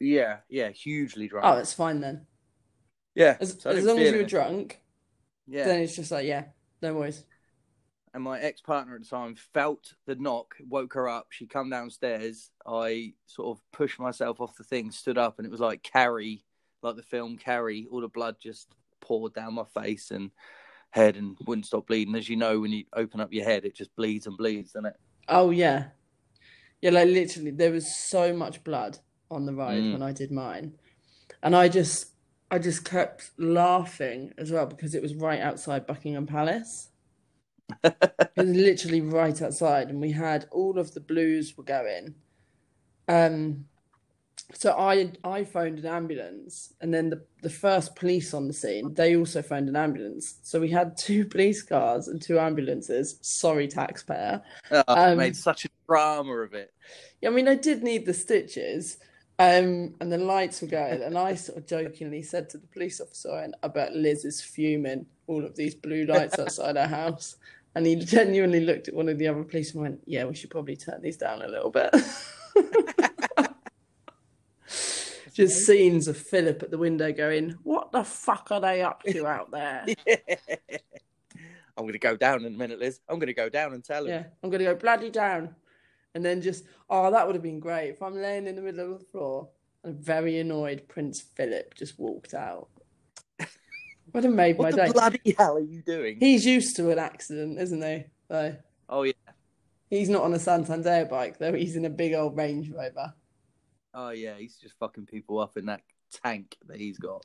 Yeah, yeah, hugely drunk. Oh, it's fine then. yeah, As, so as long as you were it. drunk, Yeah, then it's just like, yeah, no worries. And my ex partner at the time felt the knock, woke her up. She come downstairs. I sort of pushed myself off the thing, stood up, and it was like Carrie, like the film Carrie. All the blood just poured down my face and head, and wouldn't stop bleeding. As you know, when you open up your head, it just bleeds and bleeds, doesn't it? Oh yeah, yeah. Like literally, there was so much blood on the ride Mm. when I did mine, and I just, I just kept laughing as well because it was right outside Buckingham Palace. It was literally right outside, and we had all of the blues were going. Um, so I I phoned an ambulance, and then the the first police on the scene, they also phoned an ambulance. So we had [laughs] two police cars and two ambulances. Sorry, taxpayer. Oh, Um, made such a drama of it. Yeah, I mean, I did need the stitches, um, and the lights were going, and I sort of jokingly said to the police officer, I bet Liz is fuming all of these blue lights outside her house. And he genuinely looked at one of the other police and went, Yeah, we should probably turn these down a little bit. [laughs] Just scenes of Philip at the window going, What the fuck are they up to out there? [laughs] I'm going to go down in a minute, Liz. I'm going to go down and tell him. Yeah, I'm gonna go bloody down, and then just oh, that would have been great if I'm laying in the middle of the floor and a very annoyed Prince Philip just walked out. Would have made my day. What bloody hell are you doing? He's used to an accident, isn't he? So Oh yeah, he's not on a Santander bike though. He's in a big old Range Rover. oh yeah. He's just fucking people up in that tank that he's got.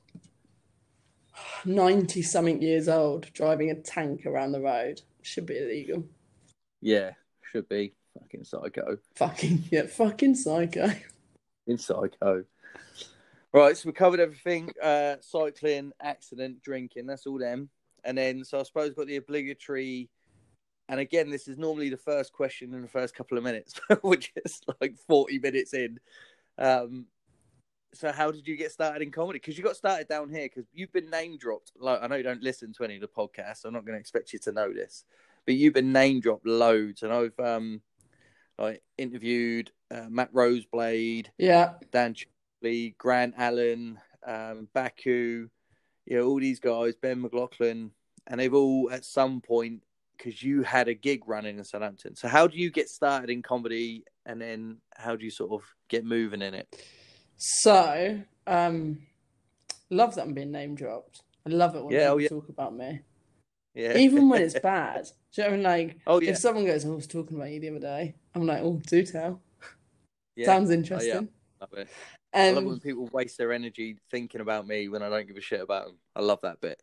90 something years old driving a tank around the road. Should be illegal. Yeah, should be fucking psycho. Fucking, yeah, fucking psycho. In psycho. Right, so we covered everything. Uh, cycling, accident, drinking. That's all them. And then, so I suppose got the obligatory. And again, this is normally the first question in the first couple of minutes, [laughs] which is like forty minutes in. Um, so how did you get started in comedy? Because you got started down here because you've been name dropped. Like I know you don't listen to any of the podcasts. So I'm not going to expect you to know this, but you've been name dropped loads, and I've um, like interviewed uh, Matt Roseblade, Yeah. Dan Chipley, Grant Allen, um, Baku, you know, all these guys, Ben McLaughlin, and they've all at some point because you had a gig running in Southampton. So how do you get started in comedy, and then how do you sort of get moving in it? So, um, love that I'm being name dropped. I love it when Yeah, oh, people yeah. talk about me. Yeah, Even when [laughs] it's bad. Do you know what I mean? Like, Oh, yeah. if someone goes, "Oh, I was talking about you the other day, I'm like, oh, do tell. yeah. Sounds Oh, interesting. yeah. I love Um, when people waste their energy thinking about me when I don't give a shit about them. I love that bit.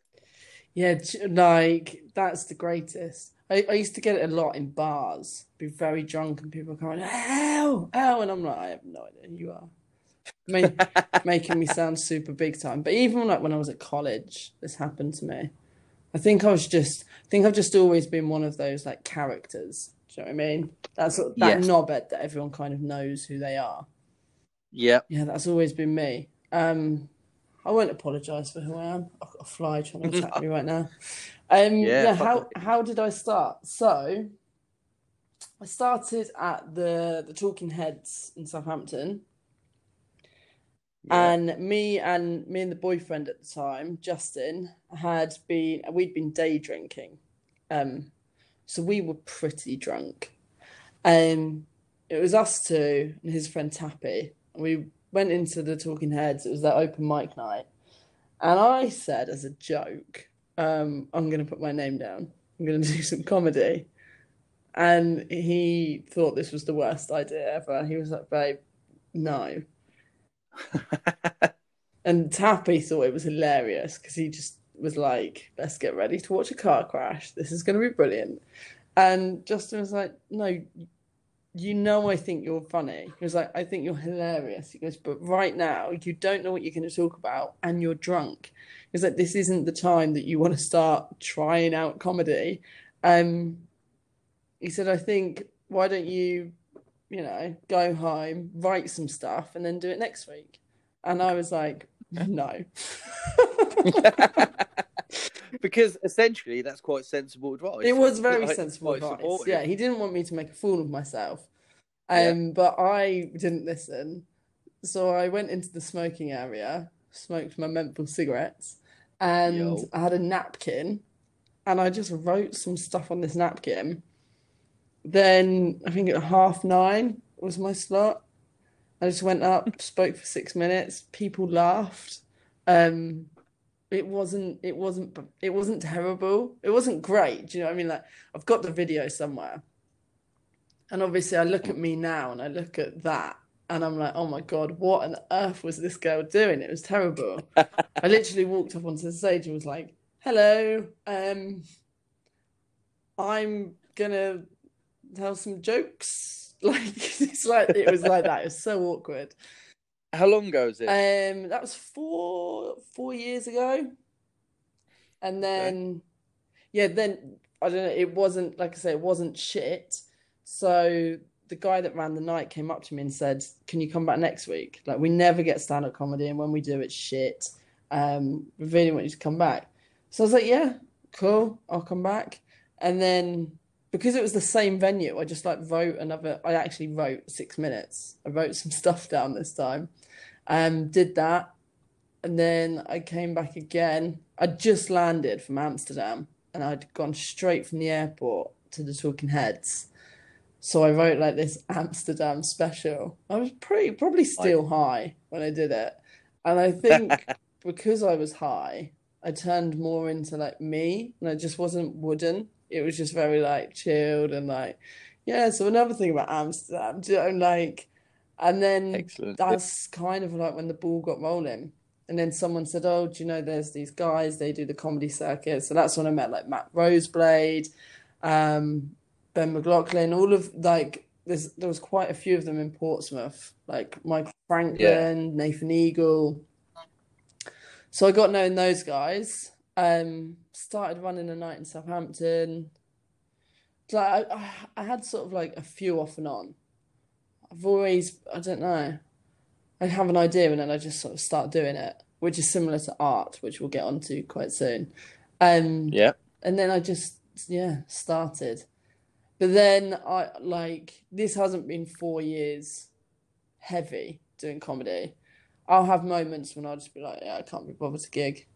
Yeah, like that's the greatest. I, I used to get it a lot in bars, be very drunk, and people going, "Ow, ow," and I'm like, I have no idea who you are. Ma- [laughs] making me sound super big time. But even like when I was at college, this happened to me. I think I was just, I think I've just always been one of those like characters. Do you know what I mean? That's that Yes. knobhead that everyone kind of knows who they are. Yeah, Yeah, that's always been me. Um, I won't apologise for who I am. I've got a fly trying to [laughs] attack me right now. Um, Yeah, yeah, how it. how did I start? So, I started at the the Talking Heads in Southampton, yeah. and me and me and the boyfriend at the time, Justin, had been we'd been day drinking, um, so we were pretty drunk. Um, it was us two and his friend Tappy. We went into the Talking Heads. It was their open mic night, and I said as a joke, um, "I'm going to put my name down. I'm going [laughs] to do some comedy." And he thought this was the worst idea ever. He was like, "Babe, no." [laughs] And Tappy thought it was hilarious because he just was like, let's get ready to watch a car crash. This is going to be brilliant. And Justin was like, no, you know, I think you're funny. He was like, I think you're hilarious. He goes, but right now, you don't know what you're going to talk about and you're drunk. He was like, this isn't the time that you want to start trying out comedy. Um, he said, I think, why don't you, you know, go home, write some stuff, and then do it next week? And I was like, no. [laughs] [laughs] because essentially that's quite sensible advice. It was very Like, sensible advice. supportive. Yeah, he didn't want me to make a fool of myself. Yeah. Um, but I didn't listen. So I went into the smoking area, smoked my menthol cigarettes, and Yo. I had a napkin, and I just wrote some stuff on this napkin. Then I think at half nine was my slot. I just went up, spoke for six minutes. People laughed. Um, it wasn't, it wasn't, it wasn't terrible. It wasn't great. Do you know what I mean? Like I've got the video somewhere, and obviously I look at me now and I look at that, and I'm like, oh my God, what on earth was this girl doing? It was terrible. [laughs] I literally walked up onto the stage and was like, hello, um, I'm gonna tell some jokes. [laughs] Like it's like it was like that. It was so awkward. How long ago is it? Um, that was four four years ago, and then yeah, then I don't know. It wasn't like I say, it wasn't shit. So the guy that ran the night came up to me and said, "Can you come back next week? Like we never get stand up comedy, and when we do, it's shit. Um, we really want you to come back." So I was like, "Yeah, cool, I'll come back." And then because it was the same venue, I just like wrote another. I actually wrote six minutes. I wrote some [laughs] stuff down this time. Um, did that, and then I came back again. I just landed from Amsterdam, and I'd gone straight from the airport to the Talking Heads. So I wrote like this Amsterdam special. I was pretty probably still high when I did it, and I think [laughs] because I was high, I turned more into like me, and I just wasn't wooden. It was just very like chilled and like, yeah. So another thing about Amsterdam, do you know, like, and then Excellent. that's kind of like when the ball got rolling. and then someone said, "Oh, do you know there's these guys? They do the comedy circuit." So that's when I met like Matt Roseblade, um, Ben McLaughlin, all of like there's there was quite a few of them in Portsmouth, like Mike Franklin, Nathan Eagle. So I got knowing those guys. Um, started running a night in Southampton. Like I, I had sort of like a few off and on. I've always, I don't know, I have an idea and then I just sort of start doing it, which is similar to art, which we'll get onto quite soon. Um, Yeah. and then I just yeah started. But then I like this hasn't been four years heavy doing comedy. I'll have moments when I'll just be like, yeah, I can't be bothered to gig,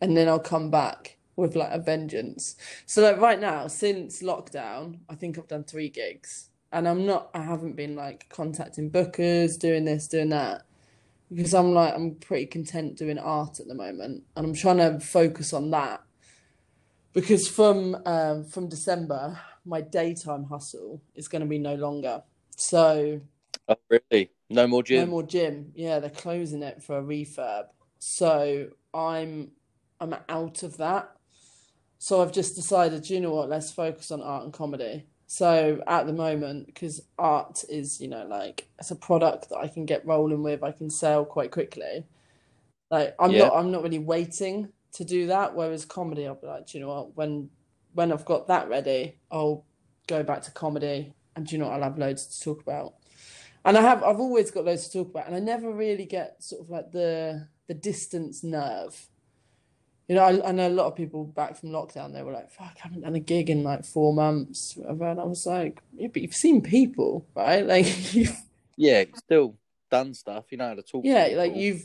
and then I'll come back with like a vengeance. So like right now, since lockdown, I think I've done three gigs, and I'm not, I haven't been like contacting bookers, doing this, doing that, because I'm like I'm pretty content doing art at the moment, and I'm trying to focus on that because from um, from December, my daytime hustle is going to be no longer. So Oh, really? No more gym. no more gym. Yeah, they're closing it for a refurb. So I'm I'm out of that. So I've just decided, you know what, let's focus on art and comedy. So at the moment, because art is, you know, like it's a product that I can get rolling with, I can sell quite quickly. Like I'm Yeah. not I'm not really waiting to do that. Whereas comedy, I'll be like, do you know what, when when I've got that ready, I'll go back to comedy and do you know what, I'll have loads to talk about. And I have I've always got loads to talk about and I never really get sort of like the the distance nerve. You know, I, I know a lot of people back from lockdown, they were like, fuck, I haven't done a gig in like four months, whatever. And I was like, yeah, but you've seen people, right? [laughs] Like you've Yeah, still done stuff. You know how to talk. yeah, people. like you've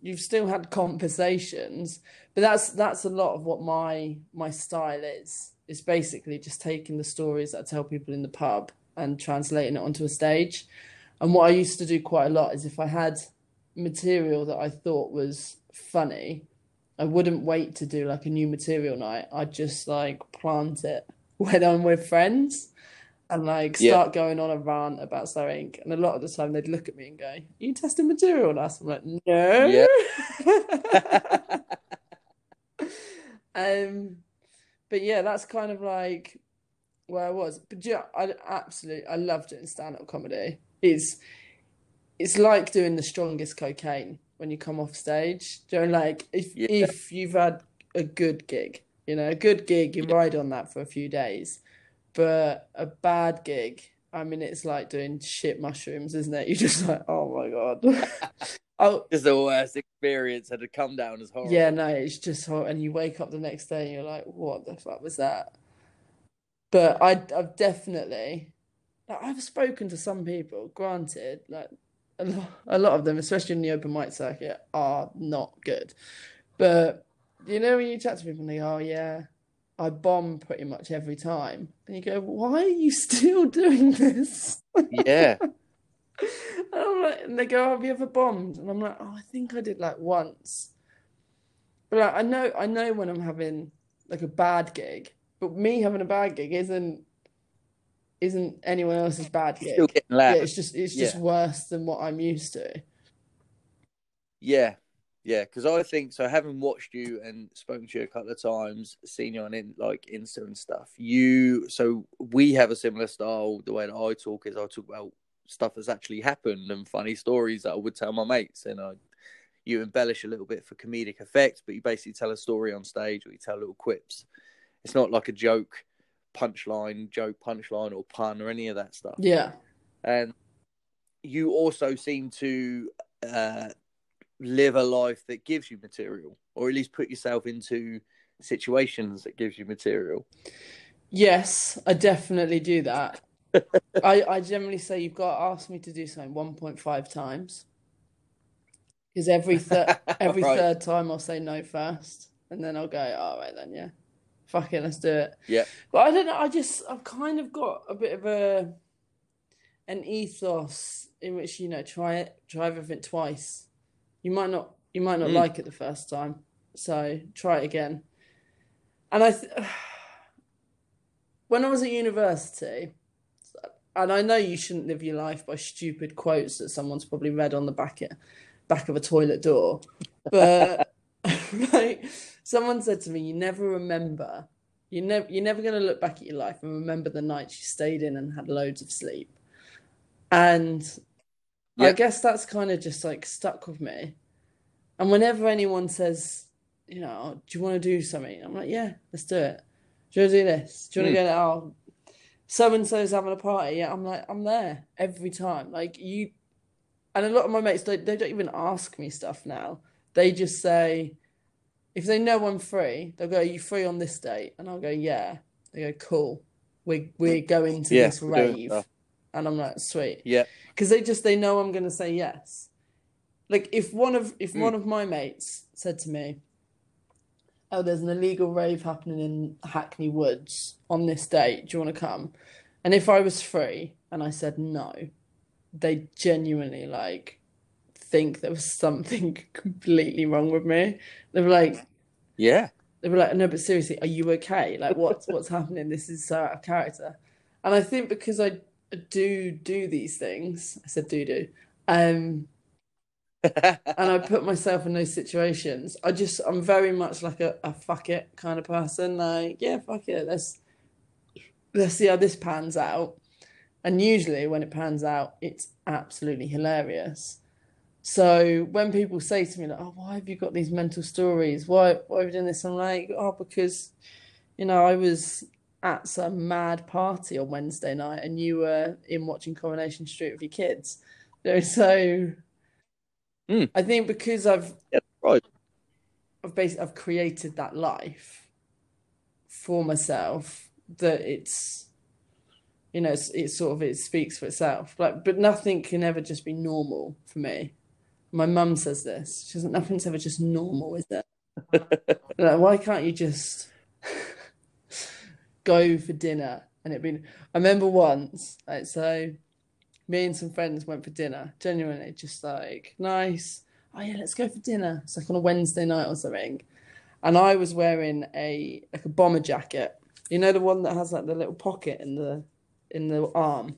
you've still had conversations, but that's that's a lot of what my my style is. It's basically just taking the stories that I tell people in the pub and translating it onto a stage. And what I used to do quite a lot is if I had material that I thought was funny, I wouldn't wait to do like a new material night. I'd just like plant it [laughs] when I'm with friends and like Yeah. start going on a rant about something. And a lot of the time they'd look at me and go, You testing material on us? I'm like, No. [laughs] um but yeah, that's kind of like where I was. But yeah, I absolutely I love doing stand-up comedy. It's it's like doing the strongest cocaine when you come off stage. You know, like if Yeah. if you've had a good gig, you know, a good gig, you ride on that for a few days. But a bad gig, I mean, it's like doing shit mushrooms, isn't it? [laughs] You're just like, oh my God. [laughs] Oh, Just the worst experience had to come down as horrible. yeah, no, it's just hot. And you wake up the next day and you're like, what the fuck was that? But I, I've definitely, like, I've spoken to some people, granted, like a lot, of them, especially in the open mic circuit, are not good. But you know, when you chat to people and they go, oh, yeah, I bomb pretty much every time. And you go, why are you [laughs] still doing this? Yeah. [laughs] And I'm like, and they go, "Oh, "Have you ever bombed?" And I'm like, "Oh, I think I did like once." But like, I know, I know when I'm having like a bad gig, but me having a bad gig isn't isn't anyone else's bad gig. Still getting Yeah, it's just it's just Yeah. worse than what I'm used to. Yeah, yeah. Because I think so. Having watched you and spoken to you a couple of times, seen you on in like Insta and stuff. You so we have a similar style. The way that I talk is I talk about stuff that's actually happened and funny stories that I would tell my mates, and I you embellish a little bit for comedic effect, but you basically tell a story on stage or you tell little quips. It's not like a joke, punchline, joke, punchline, or pun or any of that stuff Yeah, and you also seem to uh, live a life that gives you material, or at least put yourself into situations that gives you material. yes, I definitely do that. [laughs] I I generally say you've got to ask me to do something 1.5 times because every third [laughs] every Right. third time I'll say no first, and then I'll go, all right then, yeah, fuck it, let's do it. Yeah. But I don't know. I just I've kind of got a bit of a an ethos in which you know try it, try everything twice. You might not you might not Mm. like it the first time, so try it again. And I, th- [sighs] when I was at university, and I know you shouldn't live your life by stupid quotes that someone's probably read on the back back of a toilet door, but [laughs] someone said to me, you never remember. You never you're never gonna look back at your life and remember the nights you stayed in and had loads of sleep. And I guess that's kind of just like stuck with me. And whenever anyone says, you know, "Oh, do you want to do something? I'm like, yeah, let's do it. Do you want to do this? Do you want to Mm. go? Oh, so and so's having a party. Yeah, I'm like, I'm there every time. Like you, and a lot of my mates, they, they don't even ask me stuff now. They just say, if they know I'm free, they'll go, "Are you free on this date?" And I'll go, "Yeah." They go, "Cool. We're we're going to Yeah, this rave," and I'm like, "Sweet." Yeah. because they just they know I'm gonna say yes. Like if one of if Mm. one of my mates said to me, "Oh, there's an illegal rave happening in Hackney Woods on this date. Do you want to come?" And if I was free and I said no, they genuinely like think there was something [laughs] completely wrong with me. They were like, Yeah. they were like, no, but seriously, are you okay? Like, what's what's happening? This is so out of character. And I think because I do do these things, I said do do, um, [laughs] and I put myself in those situations. I just, I'm very much like a, a fuck it kind of person. Like, yeah, fuck it. Let's let's see how this pans out. And usually, when it pans out, it's absolutely hilarious. So when people say to me like, "Oh, why have you got these mental stories? Why why are you doing this?" I'm like, "Oh, because you know I was at some mad party on Wednesday night, and you were in watching Coronation Street with your kids." You know, so Mm. I think because I've Yeah, right. I've basically I've created that life for myself that it's you know it's, it's sort of it speaks for itself like but nothing can ever just be normal for me my mum says this. She says nothing's ever just normal is it? [laughs] Like why can't you just go for dinner and it been I remember once like so me and some friends went for dinner. Genuinely just like nice. Oh yeah let's go for dinner. It's like on a Wednesday night or something. And I was wearing a like a bomber jacket. You know the one that has like the little pocket in the in the arm?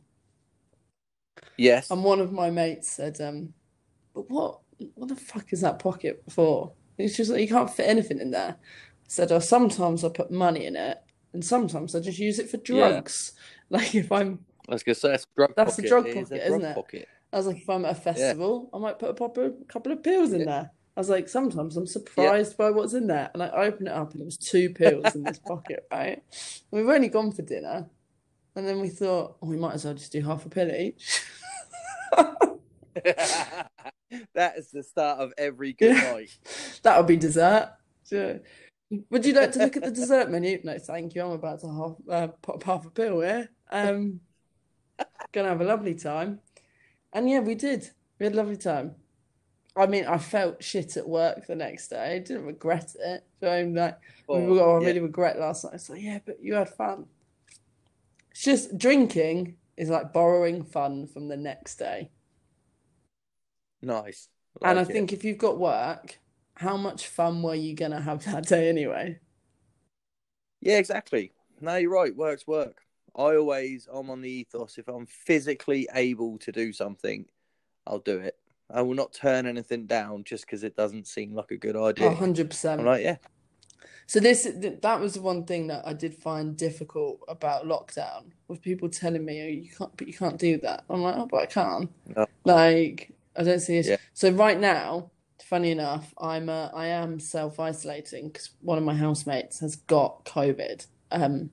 Yes. and one of my mates said, um, but what what the fuck is that pocket for? It's just like you can't fit anything in there. I said, oh, sometimes I put money in it, and sometimes I just use it for Yeah. drugs. [laughs] Like if I'm, I was gonna say that's a drug That's a pocket. drug It is a pocket, isn't it? pocket. I was like, if I'm at a festival, I might put a proper couple of pills in Yeah. there. I was like, sometimes I'm surprised by what's in there, and I open it up, and it was two pills in this [laughs] pocket, right? And we've only gone for dinner, and then we thought, oh, we might as well just do half a pill each. [laughs] [laughs] that is the start of every good night. [laughs] That would be dessert. Sure. Would you like to look at the dessert menu? [laughs] No, thank you. I'm about to half, uh, pop half a pill here. Um, gonna have a lovely time. And yeah, we did. We had a lovely time. I mean, I felt shit at work the next day. I didn't regret it. So I'm like, we Oh, I yeah. really regret last night. So yeah, but you had fun. It's just drinking is like borrowing fun from the next day. Nice. And I it. think if you've got work, how much fun were you gonna have [laughs] that day anyway? Yeah, exactly. No, you're right. Work's work. I always, I'm on the ethos. If I'm physically able to do something, I'll do it. I will not turn anything down just because it doesn't seem like a good idea. Hundred percent. I'm like, yeah, So this th- that was the one thing that I did find difficult about lockdown was people telling me, "Oh, you can't, but you can't do that." I'm like, "Oh, but I can." No. Like, I don't see it. Yeah. So right now, funny enough, I'm uh, I am self-isolating because one of my housemates has got COVID, um,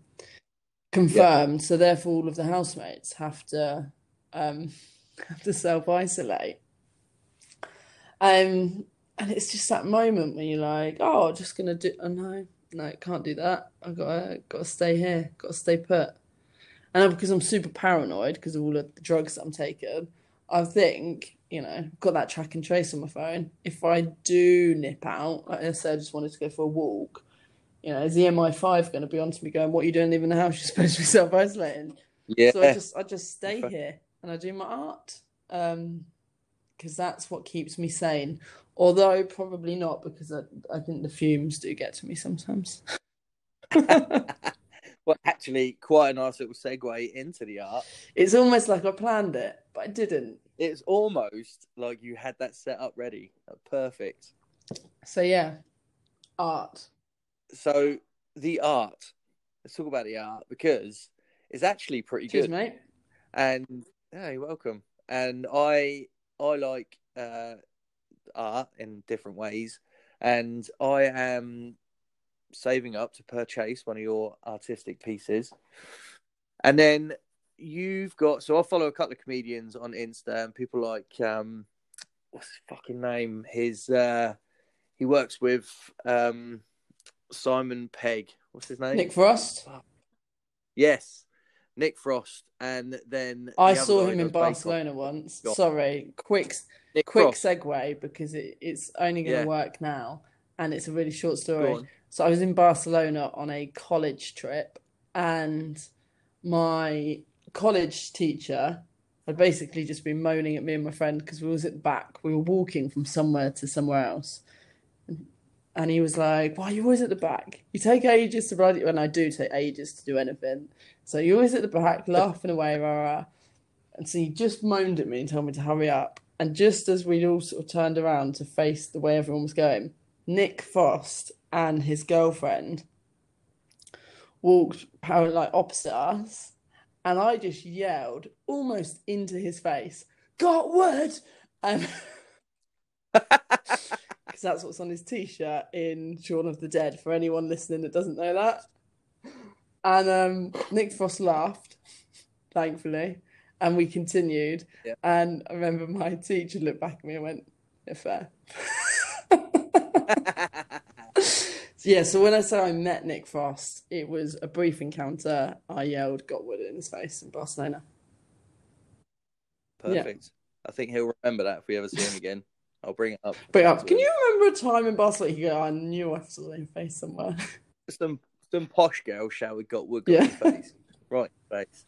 confirmed. So therefore, all of the housemates have to um [laughs] have to self-isolate. Um, and it's just that moment when you're like, oh, I'm just gonna do. Oh no, no, can't do that. I gotta gotta stay here. Gotta stay put. And because I'm super paranoid because of all of the drugs that I'm taking, I think you know got that track and trace on my phone. If I do nip out, like I said, I just wanted to go for a walk. You know, is the MI5 going to be on to me going, "What are you doing leaving the house? [laughs] You're supposed to be self isolating." yeah. So I just I just stay here and I do my art. Um, because that's what keeps me sane. Although probably not because I, I think the fumes do get to me sometimes. [laughs] well, actually, quite a nice little segue into the art. It's almost like I planned it, but I didn't. It's almost like you had that set up ready. Perfect. So yeah, art. So the art. Let's talk about the art because it's actually pretty Cheers, good. mate. And yeah, you're welcome. And I I like uh, art in different ways, and I am saving up to purchase one of your artistic pieces. And then you've got so I follow a couple of comedians on Insta, and people like um, what's his fucking name? His uh, he works with um, Simon Pegg. What's his name? Nick Frost. Yes, Nick Frost, and then I the saw him in Barcelona once. God. Sorry, quick Nick quick Frost. segue because it, it's only going to Yeah. work now, and it's a really short story. So I was in Barcelona on a college trip, and my college teacher had basically just been moaning at me and my friend because we was at the back. We were walking from somewhere to somewhere else. And he was like, Why are you always at the back? You take ages to ride it. And I do take ages to do anything. So you're always at the back, [laughs] laughing away, rah, rah. And so he just moaned at me and told me to hurry up. And just as we'd all sort of turned around to face the way everyone was going, Nick Frost and his girlfriend walked power like opposite us, and I just yelled almost into his face, "Got wood!" Um, [laughs] because that's what's on his t-shirt in Shaun of the Dead. For anyone listening that doesn't know that, and um, Nick Frost laughed, thankfully, and we continued. Yeah. And I remember my teacher looked back at me and went, "Yeah, fair." [laughs] Yeah, so when I say I met Nick Frost, it was a brief encounter. I yelled, got wood in his face in Barcelona. Yeah. Perfect. I think he'll remember that if we ever see him again. I'll bring it up. But uh, can you remember a time in Barcelona? You go, I knew I saw your face somewhere. [laughs] some some posh girl showered got wood got Yeah. in his face. [laughs] Right, face.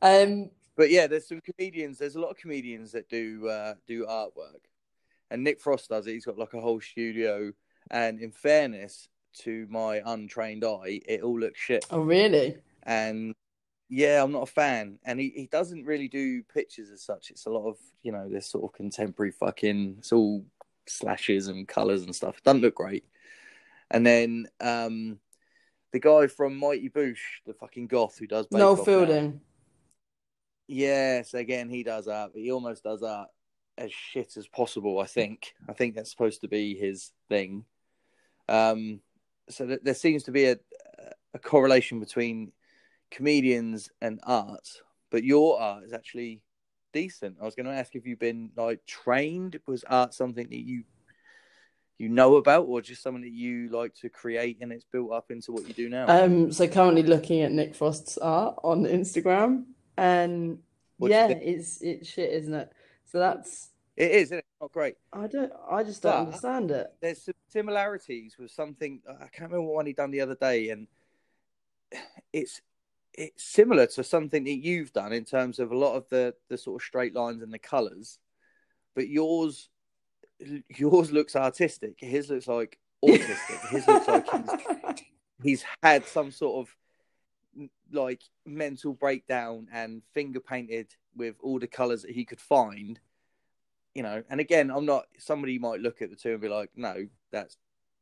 Um, But yeah, there's some comedians. There's a lot of comedians that do uh, do artwork, and Nick Frost does it. He's got like a whole studio. And in fairness to my untrained eye, it all looks shit. oh, really? And yeah, I'm not a fan. And he, he doesn't really do pictures as such. It's a lot of you know this sort of contemporary fucking. It's all slashes and colours and stuff. It doesn't look great. And then um, the guy from Mighty Boosh, the fucking goth who does Bake Noel Off now. Fielding. Yes, again, he does that, but he almost does that as shit as possible. I think. I think that's supposed to be his thing. Um, so th- there seems to be a a correlation between comedians and art, but your art is actually decent. I was going to ask if you've been like trained. Was art something that you you know about, or just something that you like to create and it's built up into what you do now? Um, so currently looking at Nick Frost's art on Instagram, and What yeah, it's it's shit, isn't it? So that's it is, isn't it? Not great. I don't I just don't But- understand it. there's some similarities with something I can't remember what one he done the other day, and it's it's similar to something that you've done in terms of a lot of the the sort of straight lines and the colours, but yours yours looks artistic. His looks like autistic. His looks like he's [laughs] he's had some sort of like mental breakdown and finger painted with all the colors that he could find you know and again i'm not somebody might look at the two and be like no that's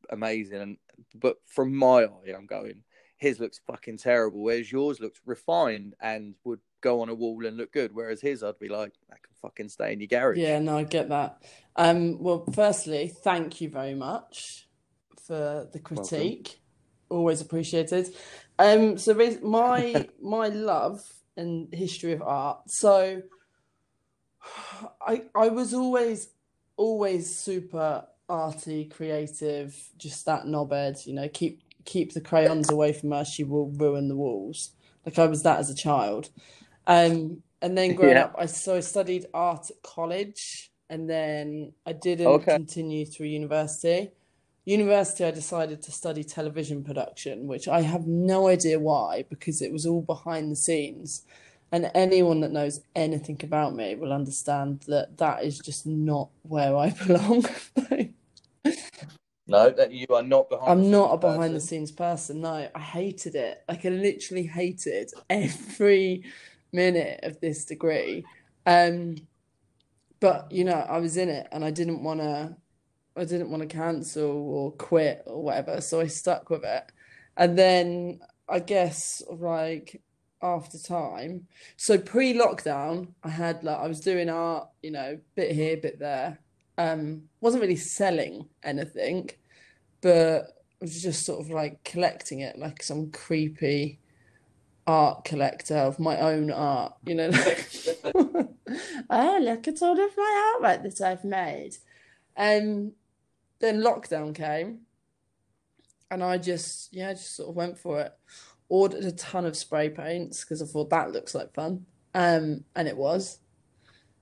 amazing and but from my eye i'm going his looks fucking terrible whereas yours looks refined and would go on a wall and look good whereas his i'd be like that can fucking stay in your garage Yeah, no, I get that. Um, well, firstly, thank you very much for the critique. Always appreciated. Um, so my [laughs] my love and history of art. So I I was always always super arty, creative, just that knobhead, you know, keep keep the crayons away from her, she will ruin the walls. Like I was that as a child. Um, and then [laughs] growing Yeah. up, I so I studied art at college, and then I didn't Okay. continue through university. University, I decided to study television production, which I have no idea why, because it was all behind the scenes. And anyone that knows anything about me will understand that that is just not where I [laughs] belong. no that you are not behind I'm the not a scenes behind the person. scenes person. No, I hated it. Like I literally hated every minute of this degree. Um, but you know, I was in it and I didn't want to I didn't want to cancel or quit or whatever, so I stuck with it. And then I guess like after time, so pre-lockdown, I had like I was doing art, you know, bit here, bit there. Um, wasn't really selling anything, but I was just sort of like collecting it like some creepy art collector of my own art, you know. Like, [laughs] oh, look at all of my artwork that I've made. Um, then lockdown came, and I just, yeah, I just sort of went for it. Ordered a ton of spray paints because I thought that looks like fun. Um, and it was.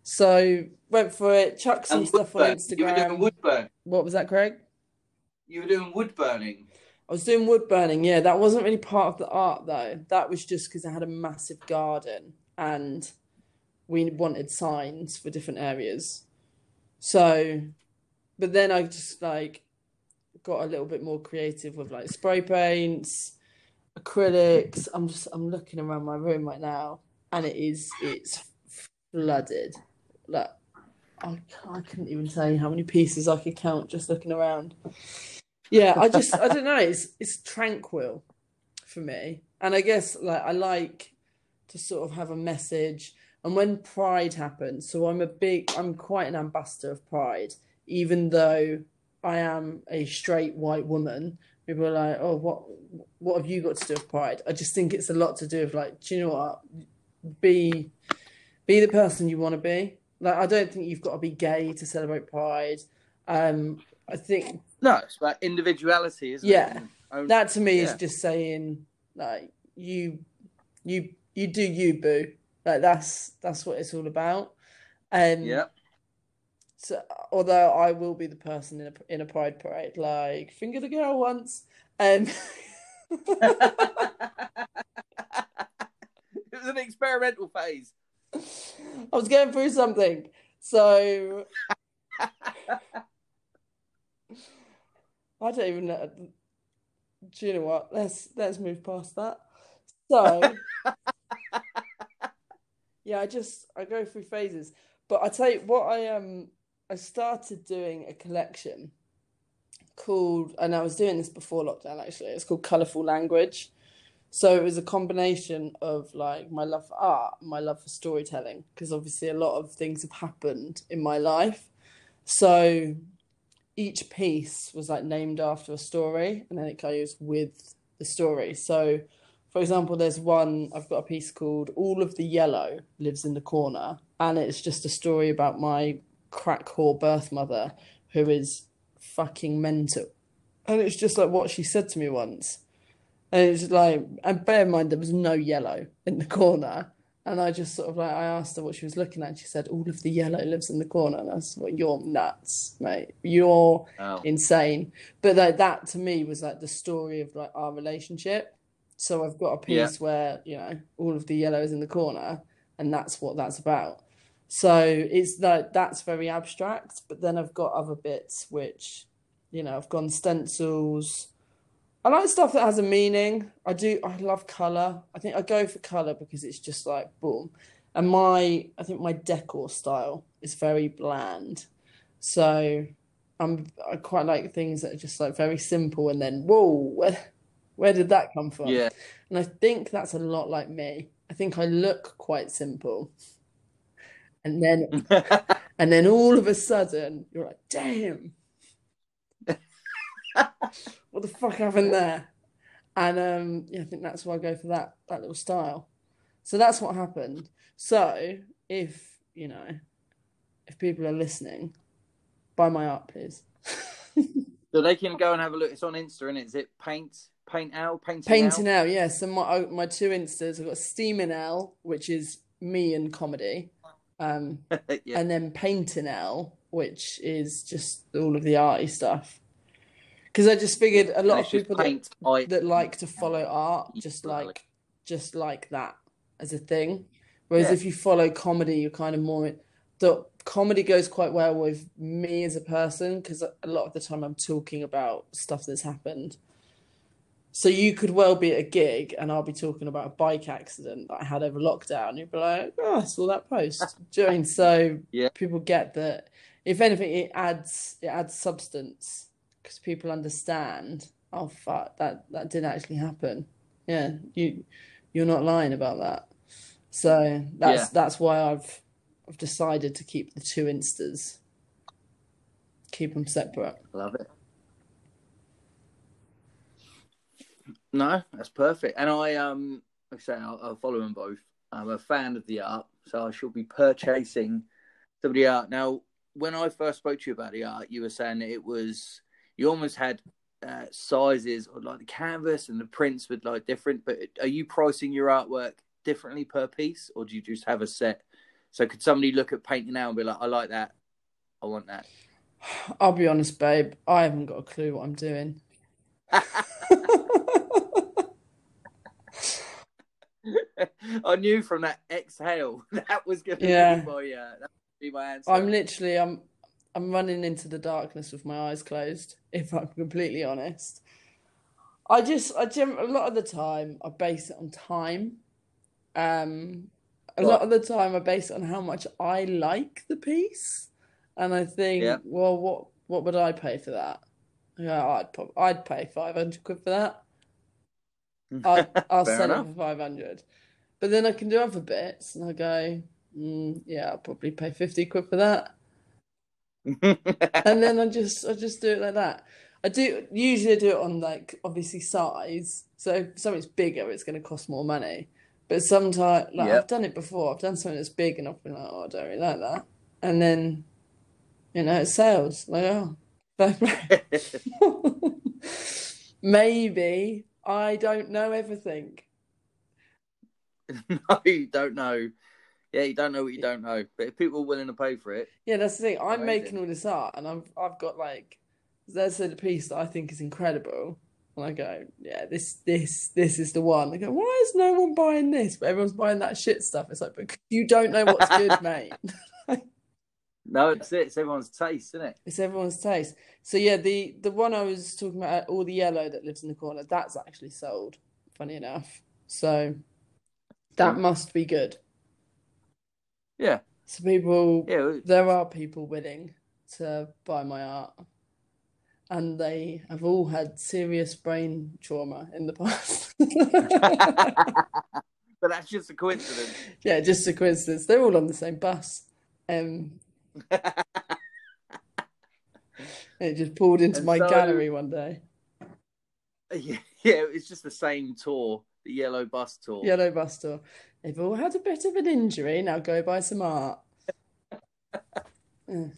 So went for it, chucked some And stuff on burn. You were doing wood burn. What was that, Craig? You were doing wood burning. I was doing wood burning, yeah. That wasn't really part of the art though. That was just because I had a massive garden and we wanted signs for different areas. So, but then I just like got a little bit more creative with like spray paints, acrylics. I'm just I'm looking around my room right now and it is it's flooded. Like I, I couldn't even tell you how many pieces I could count just looking around. Yeah, I just I don't know. It's it's tranquil for me, and I guess like I like to sort of have a message. And when Pride happened, so I'm a big, I'm quite an ambassador of Pride, even though I am a straight white woman. People are like, "Oh, what what have you got to do with Pride?" I just think it's a lot to do with like, do you know what? Be be the person you want to be. Like, I don't think you've got to be gay to celebrate Pride. Um, I think No, it's about individuality, isn't Yeah. it? Yeah, that to me is just saying like you you you do you boo like that's that's what it's all about um yeah. Although I will be the person in a in a pride parade like finger the girl once. Um [laughs] it was an experimental phase. I was going through something so I don't even know. Do you know what? Let's let's move past that. So [laughs] yeah I just I go through phases. But I tell you what I um I started doing a collection called and I was doing this before lockdown actually. It's called Colourful Language. So it was a combination of like my love for art my love for storytelling because obviously a lot of things have happened in my life. So each piece was like named after a story and then it goes with the story. So for example there's one I've got a piece called All of the Yellow Lives in the Corner and it's just a story about my crack whore birth mother who is fucking mental. And it's just like what she said to me once. And it's like and bear in mind there was no yellow in the corner. And I just sort of like I asked her what she was looking at and she said all of the yellow lives in the corner. And I was like you're nuts mate. You're Oh. insane. But like that to me was like the story of like our relationship. So I've got a Yeah. piece where you know all of the yellow is in the corner and that's what that's about so it's like that's very abstract but then I've got other bits which you know I've gone stencils. I like stuff that has a meaning. I do I love color I think I go for color because it's just like boom. And my I think my decor style is very bland. So I'm I quite like things that are just like very simple and then whoa where where did that come from? Yeah. and I think that's a lot like me. I think I look quite simple and then [laughs] and then all of a sudden you're like damn what the fuck happened there and um yeah I think that's why I go for that that little style so that's what happened so if you know if people are listening buy my art please [laughs] so they can go and have a look. It's on Insta, and is it Paint Paint Owl Painting Painting L? Out, yeah. So my oh, my two instas, I've got Steaming L, which is me and comedy, um, [laughs] yeah. and then Painting L, which is just all of the arty stuff. Because I just figured a lot of people that, that like to follow art just like just like that as a thing. Whereas Yeah. if you follow comedy, you're kind of more the comedy goes quite well with me as a person because a lot of the time I'm talking about stuff that's happened. So you could well be at a gig and I'll be talking about a bike accident that I had over lockdown. You'd be like, "Oh, I saw that post." Do you know what I mean? So Yeah. people get that if anything, it adds it adds substance because people understand. Oh fuck, that that did actually happen. Yeah, you you're not lying about that. So that's Yeah. that's why I've I've decided to keep the two instas, keep them separate. Love it. No, that's perfect. And I um, like I say, I'll, I'll follow them both. I'm a fan of the art, so I shall be purchasing some of the art. Now, when I first spoke to you about the art, you were saying that it was you almost had uh, sizes or like the canvas and the prints were like different. But are you pricing your artwork differently per piece, or do you just have a set? So could somebody look at painting now and be like, "I like that, I want that." I'll be honest, babe, I haven't got a clue what I'm doing. I knew from that exhale [laughs] that was going to Yeah. be my uh, that would be my answer. I'm literally I'm I'm running into the darkness with my eyes closed, [laughs] if I'm completely honest. I just I a lot of the time I base it on time. Um a lot of the time I base it on how much I like the piece. And I think, Yeah. well what what would I pay for that? Yeah, I'd prob I'd pay 500 quid for that. [laughs] I'll, I'll sell enough. it for 500. But then I can do other bits and I go, mm, yeah, I'll probably pay 50 quid for that. And then I just I just do it like that. I do usually I do it on like obviously size. So if something's bigger, it's going to cost more money. But sometimes, like Yep. I've done it before. I've done something that's big, and I've been like, oh, I don't really like that. And then, you know, it sells. Like, oh. [laughs] Maybe I don't know everything. [laughs] no, you don't know. Yeah, you don't know what you don't know. But if people are willing to pay for it, Yeah, that's the thing. I'm Amazing. making all this art, and I've I've got like there's a piece that I think is incredible, and I go, yeah, this this this is the one. They go, why is no one buying this? But everyone's buying that shit stuff. It's like, because you don't know what's good, [laughs] mate. No, it's it. It's everyone's taste, isn't it? It's everyone's taste. So yeah, the the one I was talking about, all the yellow that lives in the corner, that's actually sold. Funny enough, so that must be good. Yeah, So people, yeah. it- there are people willing to buy my art, and they have all had serious brain trauma in the past. [laughs] but that's just a coincidence. Yeah, just a coincidence. They're all on the same bus. Um, it just pulled into And my so- gallery one day. [laughs] yeah, yeah, it's just the same tour, the yellow bus tour. Yellow bus tour. They've all had a bit of an injury. Now go buy some art. Yeah. [laughs] Mm.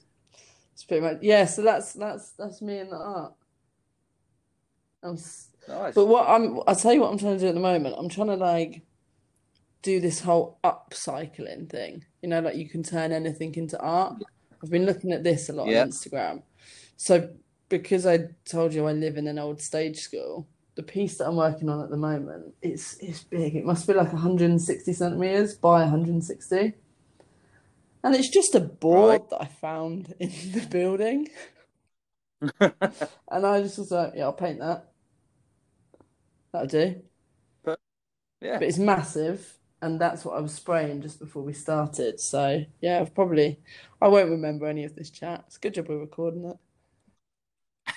It's pretty much yeah. So that's that's that's me and the art. I'm Nice. But what I'm, I'll tell you what I'm trying to do at the moment. I'm trying to like do this whole upcycling thing. You know, like you can turn anything into art. I've been looking at this a lot Yeah. on Instagram. So because I told you I live in an old stage school, the piece that I'm working on at the moment, it's it's big. It must be like 160 centimeters by 160. And it's just a board Right. that I found in the building. [laughs] And I just was like, yeah, I'll paint that. That'll do. But yeah. But it's massive, and that's what I was spraying just before we started. So yeah, I've probably I won't remember any of this chat. It's a good job we're recording it.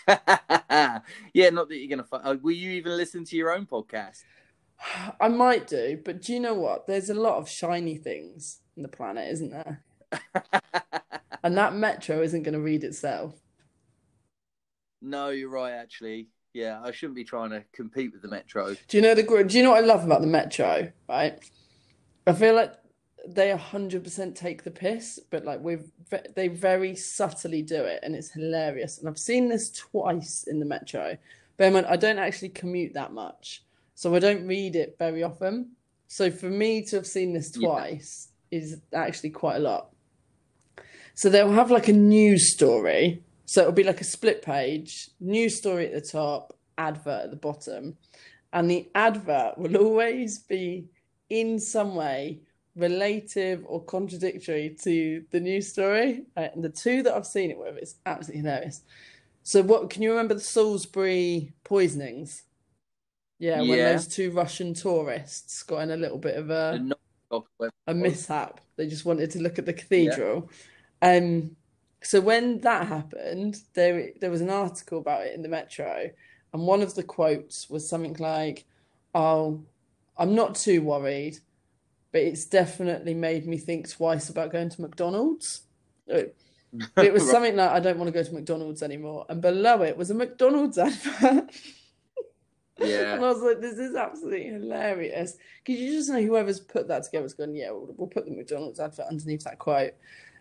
[laughs] yeah, not that you're gonna. Fi- uh, will you even listen to your own podcast? [sighs] I might do, but do you know what? There's a lot of shiny things in the planet, isn't there? [laughs] And that metro isn't going to read itself. no, you're right. Actually, yeah, I shouldn't be trying to compete with the Metro. Do you know the do you know what I love about the metro, right? I feel like they 100% take the piss, but like we they very subtly do it and it's hilarious. And I've seen this twice in the metro. Bear in mind, I don't actually commute that much, so I don't read it very often. So for me to have seen this Yeah. twice is actually quite a lot. So they'll have like a news story. So it'll be like a split page, news story at the top, advert at the bottom. And the advert will [laughs] always be in some way relative or contradictory to the news story. Right? And the two that I've seen it with, it's absolutely hilarious. So what can you remember the Salisbury poisonings? Yeah, when those two Russian tourists got in a little bit of a a mishap. They just wanted to look at the cathedral. Um, so when that happened, there there was an article about it in the Metro, and one of the quotes was something like, "Oh, I'm not too worried, but it's definitely made me think twice about going to McDonald's." Uh, But it was [laughs] something like, "I don't want to go to McDonald's anymore," and below it was a McDonald's advert. Yeah. And I was like, this is absolutely hilarious. Because you just know whoever's put that together has gone, yeah, we'll, we'll put the McDonald's advert underneath that quote.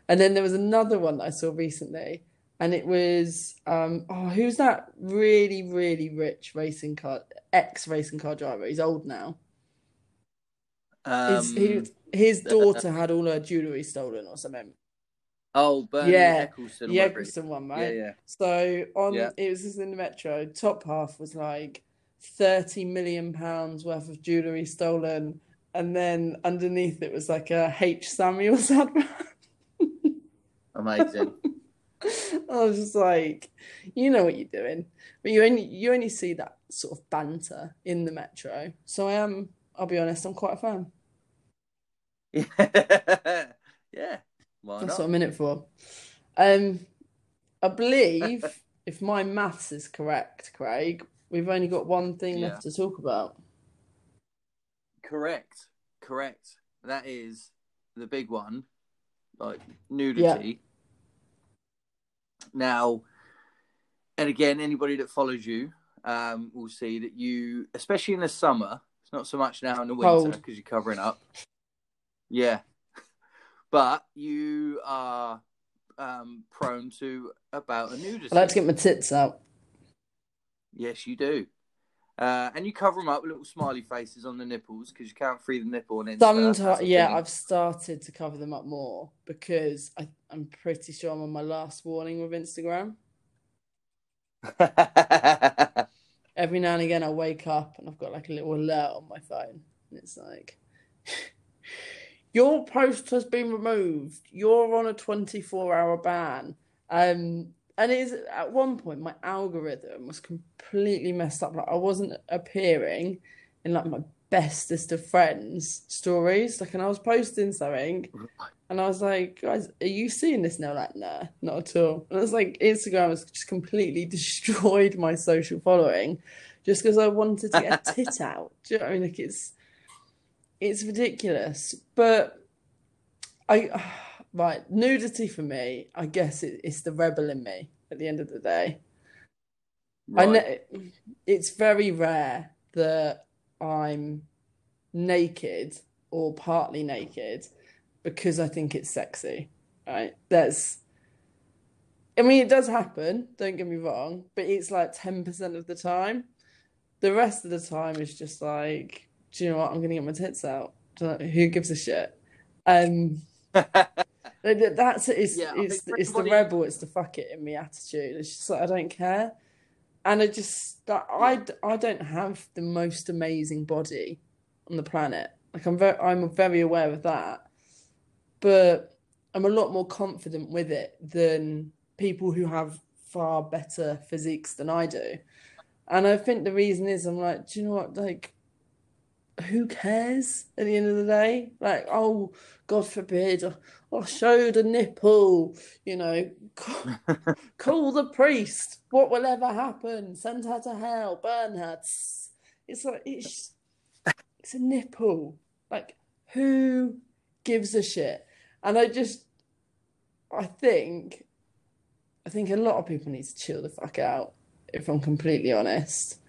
And then there was another one that I saw recently, and it was, um, oh, who's that really, really rich racing car, ex racing car driver? He's old now. His, Um, he, his daughter had all her jewelry stolen or something. oh, Bernie Yeah. Ecclestone. The Ecclestone one, Yeah, right? yeah. So on Yeah. it was just in the metro. Top half was like thirty million pounds worth of jewelry stolen, and then underneath it was like a H Samuels [laughs] advert. Amazing. [laughs] I was just like, you know what you're doing, but you only you only see that sort of banter in the metro. So I am. I'll be honest. I'm quite a fan. Yeah. [laughs] yeah. Why That's not? what I'm in it for. Um, I believe [laughs] if my maths is correct, Craig, we've only got one thing Yeah. left to talk about. Correct. Correct. That is the big one, like nudity. Now, and again, anybody that follows you um, will see that you, especially in the summer, it's not so much now in the winter because you're covering up. Yeah. [laughs] But you are um, prone to about a nudity. I like to get my tits out. Yes, you do. Uh, and you cover them up with little smiley faces on the nipples because you can't free the nipple on Insta. Sometimes, yeah. I've started to cover them up more because I, I'm pretty sure I'm on my last warning with Instagram. [laughs] Every now and again, I wake up and I've got like a little alert on my phone, and it's like, [laughs] "Your post has been removed. You're on a 24-hour ban." Um, and it is at one point my algorithm was completely messed up. Like I wasn't appearing in like my bestest of friends stories. Like, and I was posting something, and I was like, "Guys, are you seeing this now?" Like, nah, not at all. And it's like Instagram has just completely [laughs] destroyed my social following, just because I wanted to get a tit [laughs] out. Do you know what I mean? Like, it's it's ridiculous, but I. [sighs] Right, nudity for me, I guess it, it's the rebel in me at the end of the day. I know it's very rare that I'm naked or partly naked because I think it's sexy, right? That's, I mean, it does happen, don't get me wrong, but it's like 10% of the time. The rest of the time is just like, do you know what? I'm gonna get my tits out. Do you know- Who gives a shit? Um, [laughs] that's it's Yeah, it's it's the rebel, it's the fuck it in me attitude. It's just like I don't care, and I just that I I don't have the most amazing body on the planet. Like I'm very I'm very aware of that, but I'm a lot more confident with it than people who have far better physiques than I do. And I think the reason is I'm like, do you know what? Like, who cares at the end of the day? Like, oh, God forbid, I, showed a nipple, you know, call, [laughs] call the priest. What will ever happen? Send her to hell, burn her. It's like, it's, it's a nipple. Like, who gives a shit? And I just, I think, I think a lot of people need to chill the fuck out, if I'm completely honest.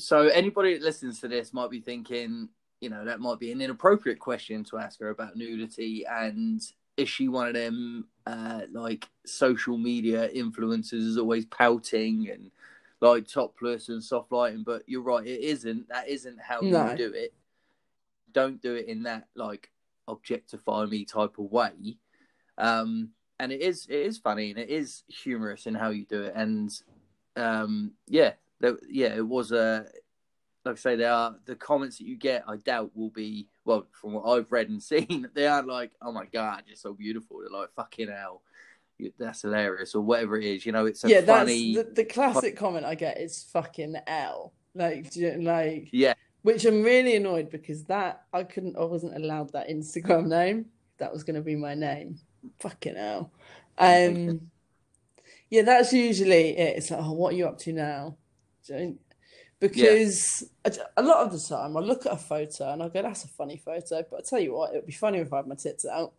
So anybody that listens to this might be thinking, you know, that might be an inappropriate question to ask her about nudity, and is she one of them uh, like social media influencers is always pouting and like topless and soft lighting? But you're right, it isn't. That isn't how No. you do it. Don't do it in that like objectify me type of way. Um, and it is it is funny and it is humorous in how you do it, and um, yeah, there, yeah, it was a. Like I say, they are the comments that you get. I doubt will be well from what I've read and [laughs] seen. They aren't like, "Oh my god, you're so beautiful." They're like, "Fucking hell, that's hilarious," or whatever it is. You know, it's yeah, funny. that's the, the classic comment I get is fucking L. Like, do you, like, Yeah, which I'm really annoyed because that I couldn't, I wasn't allowed that Instagram name. That was going to be my name. fucking hell. Um, yeah, that's usually it. It's like, oh, what are you up to now? Because a a lot of the time I look at a photo and I go, that's a funny photo, but I tell you what, it would be funny if I had my tits out.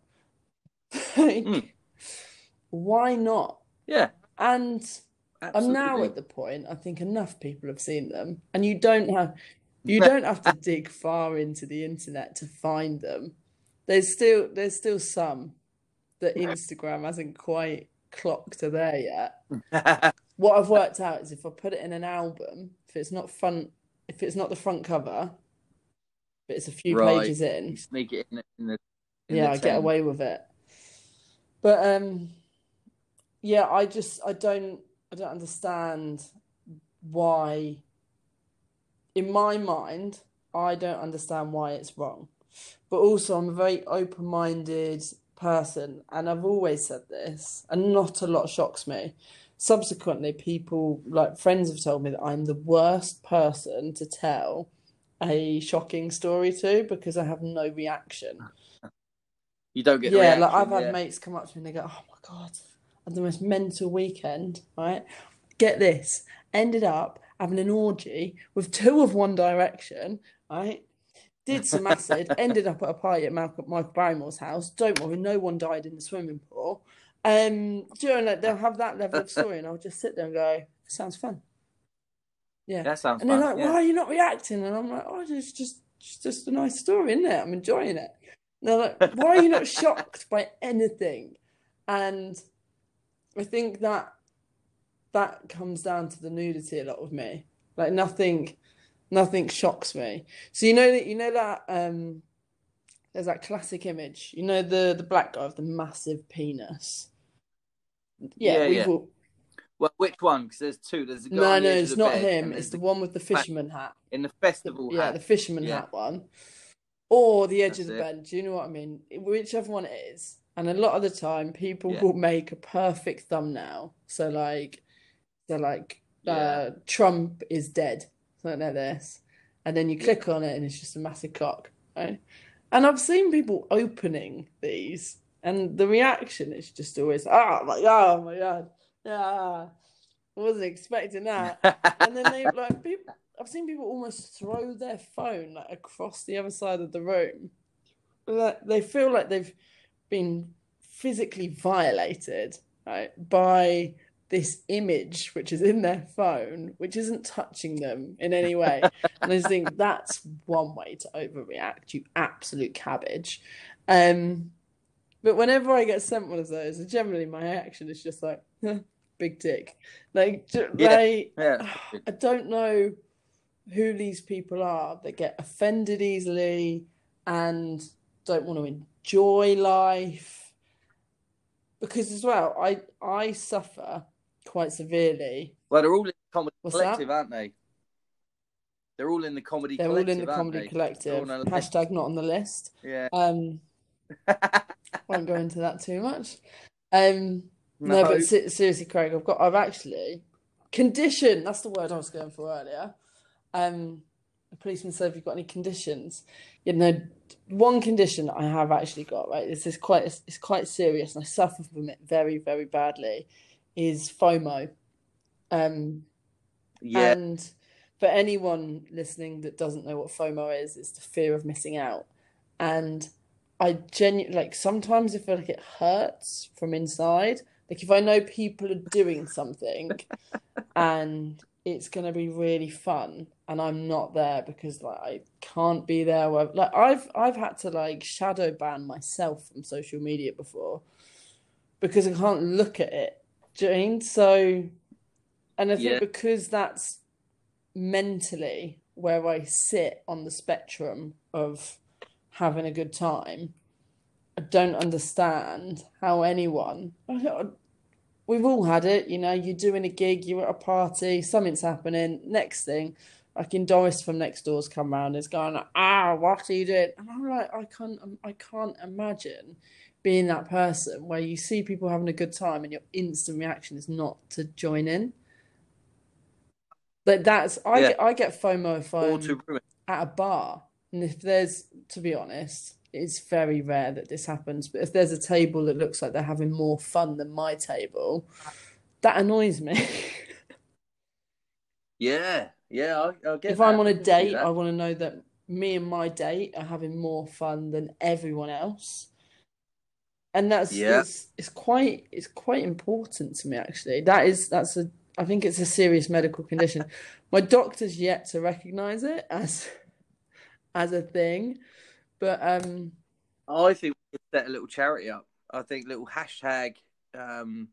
[laughs] Like, Mm. why not? Yeah, And I'm now at the point, I think enough people have seen them, and you don't have you don't have to dig far into the internet to find them. There's still there's still some that Instagram hasn't quite clocked are there yet. [laughs] What I've worked out is if I put it in an album, if it's not front if it's not the front cover, but it's a few Right. pages in, You sneak it in, in the. In yeah, the I get away with it. But um yeah, I just I don't I don't understand why in my mind I don't understand why it's wrong. But also I'm a very open-minded person and I've always said this and not a lot shocks me. Subsequently, people like friends have told me that I'm the worst person to tell a shocking story to because I have no reaction. You don't get. Yeah, like I've had yeah. mates come up to me and they go, "Oh my God, I had the most mental weekend, right? Get this, ended up having an orgy with two of One Direction, right? Did some acid, [laughs] ended up at a party at Malcolm, Michael Barrymore's house. Don't worry, no one died in the swimming pool. Um, do you know, like, they'll have that level of [laughs] story, and I'll just sit there and go, "Sounds fun." Yeah. That sounds fun. And they're fun. like, yeah. why are you not reacting? And I'm like, oh, it's just, it's just a nice story, isn't it? I'm enjoying it. And they're like, why are you not [laughs] shocked by anything? And I think that that comes down to the nudity a lot with me. Like nothing, nothing shocks me. So you know that you know that um, there's that classic image. You know the the black guy with the massive penis. Yeah, Yeah, we've yeah. all. Well, which one? Because there's two. There's a guy No, the no, it's the not him. It's there's the one with the fisherman hat. in the The- festival yeah, the fisherman Yeah. hat one, or the edge of the it. bed. Do you know what I mean? Whichever one it is. And a lot of the time, people will make a perfect thumbnail. So like, they're like, uh, Trump is dead, something like this, and then you click on it, and it's just a massive cock, right? And I've seen people opening these, and the reaction is just always, "Oh my god, oh my god, yeah, I wasn't expecting that." [laughs] And then they like people. I've seen people almost throw their phone like across the other side of the room. Like they feel like they've been physically violated, right, by this image which is in their phone, which isn't touching them in any way. And I just think [laughs] that's one way to overreact, you absolute cabbage. Um, but whenever I get sent one of those, generally my reaction is just like, big dick. Like, Yeah. they, yeah. [sighs] I don't know who these people are that get offended easily and don't want to enjoy life. Because as well, I I suffer quite severely. Well, they're all in the comedy What's collective, that? aren't they? They're all in the comedy They're all in the comedy collective. They're all on a list. Hashtag not on the list. Yeah. Um, [laughs] won't go into that too much. Um, no, No. but se- seriously, Craig, I've got, I've actually condition. That's the word I was going for earlier. Um, the policeman said, "Have you got any conditions?" You know, one condition I have actually got right. This is quite, it's quite serious, and I suffer from it very, very badly. Is FOMO. Um, yeah. and for anyone listening that doesn't know what FOMO is, it's the fear of missing out. And I genuinely like sometimes I feel like it hurts from inside. Like if I know people are doing something [laughs] and it's gonna be really fun and I'm not there because like I can't be there. Where, like I've I've had to like shadow ban myself from social media before because I can't look at it. Do you know I mean? So, and I think Yeah. because that's mentally where I sit on the spectrum of having a good time, I don't understand how anyone. We've all had it, you know. You're doing a gig, you're at a party, something's happening. Next thing, like in Doris from next door's come round, is going, "Ah, what are you doing?" And I'm like, I can't, I can't imagine being that person where you see people having a good time and your instant reaction is not to join in. Like that's I Yeah. get I get FOMO if I'm at a bar and if there's to be honest it's very rare that this happens. But if there's a table that looks like they're having more fun than my table, that annoys me. [laughs] Yeah, yeah, I, I get If that. I'm on a date, that. I want to know that me and my date are having more fun than everyone else. And that's Yeah. it's, it's quite it's quite important to me actually. That is that's a I think it's a serious medical condition. [laughs] My doctor's yet to recognize it as as a thing. But um I think we could set a little charity up. I think little hashtag, um,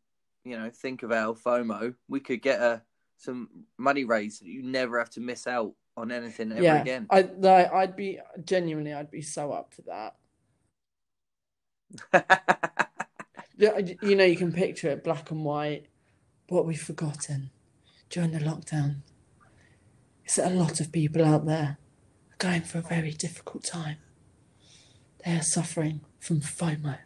you know, think of our FOMO. We could get a some money raised. so You never have to miss out on anything ever yeah, again. I like I'd be genuinely I'd be so up for that. [laughs] You know, you can picture it black and white. What we've forgotten during the lockdown is that a lot of people out there going for a very difficult time. They are suffering from FOMO.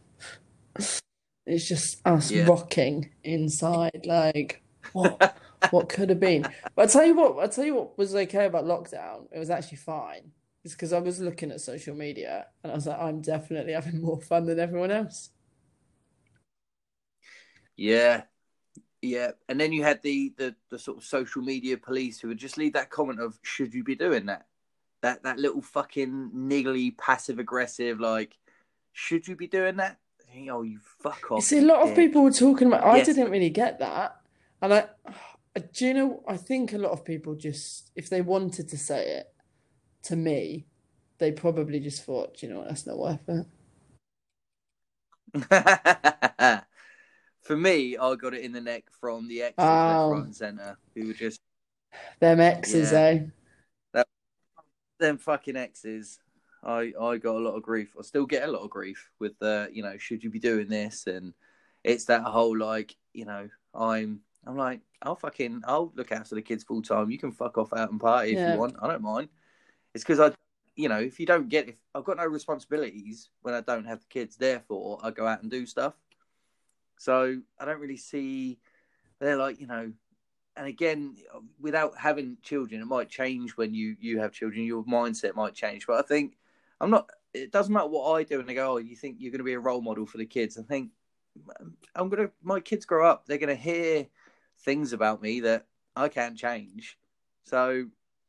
[laughs] It's just us Yeah. rocking inside, like what [laughs] what could have been. But I tell you what, I tell you what was okay about lockdown. It was actually fine. It's because I was looking at social media and I was like, I'm definitely having more fun than everyone else. yeah, yeah. And then you had the, the the sort of social media police who would just leave that comment of "Should you be doing that?" That that little fucking niggly, passive aggressive, like, "Should you be doing that?" Oh, you fuck You off. see, a you lot of people were talking about. I Yes. didn't really get that, and I, do you know? I think a lot of people just, if they wanted to say it to me, they probably just thought, you know, that's not worth it. [laughs] For me, I got it in the neck from the exes Oh. and centre who were just Them exes, Yeah. eh? Them fucking exes. I I got a lot of grief. I still get a lot of grief with the you know should you be doing this and it's that whole like you know I'm I'm like I'll fucking I'll look after the kids full time. You can fuck off out and party if Yeah. you want. I don't mind. It's because I you know if you don't get if I've got no responsibilities when I don't have the kids. Therefore, I go out and do stuff. So I don't really see. They're like you know and again, without having children, it might change when you you have children. Your mindset might change, but I think I'm not. It doesn't matter what I do, and they go, "Oh, you think you're going to be a role model for the kids?" I think I'm gonna. My kids grow up; they're going to hear things about me that I can't change. So,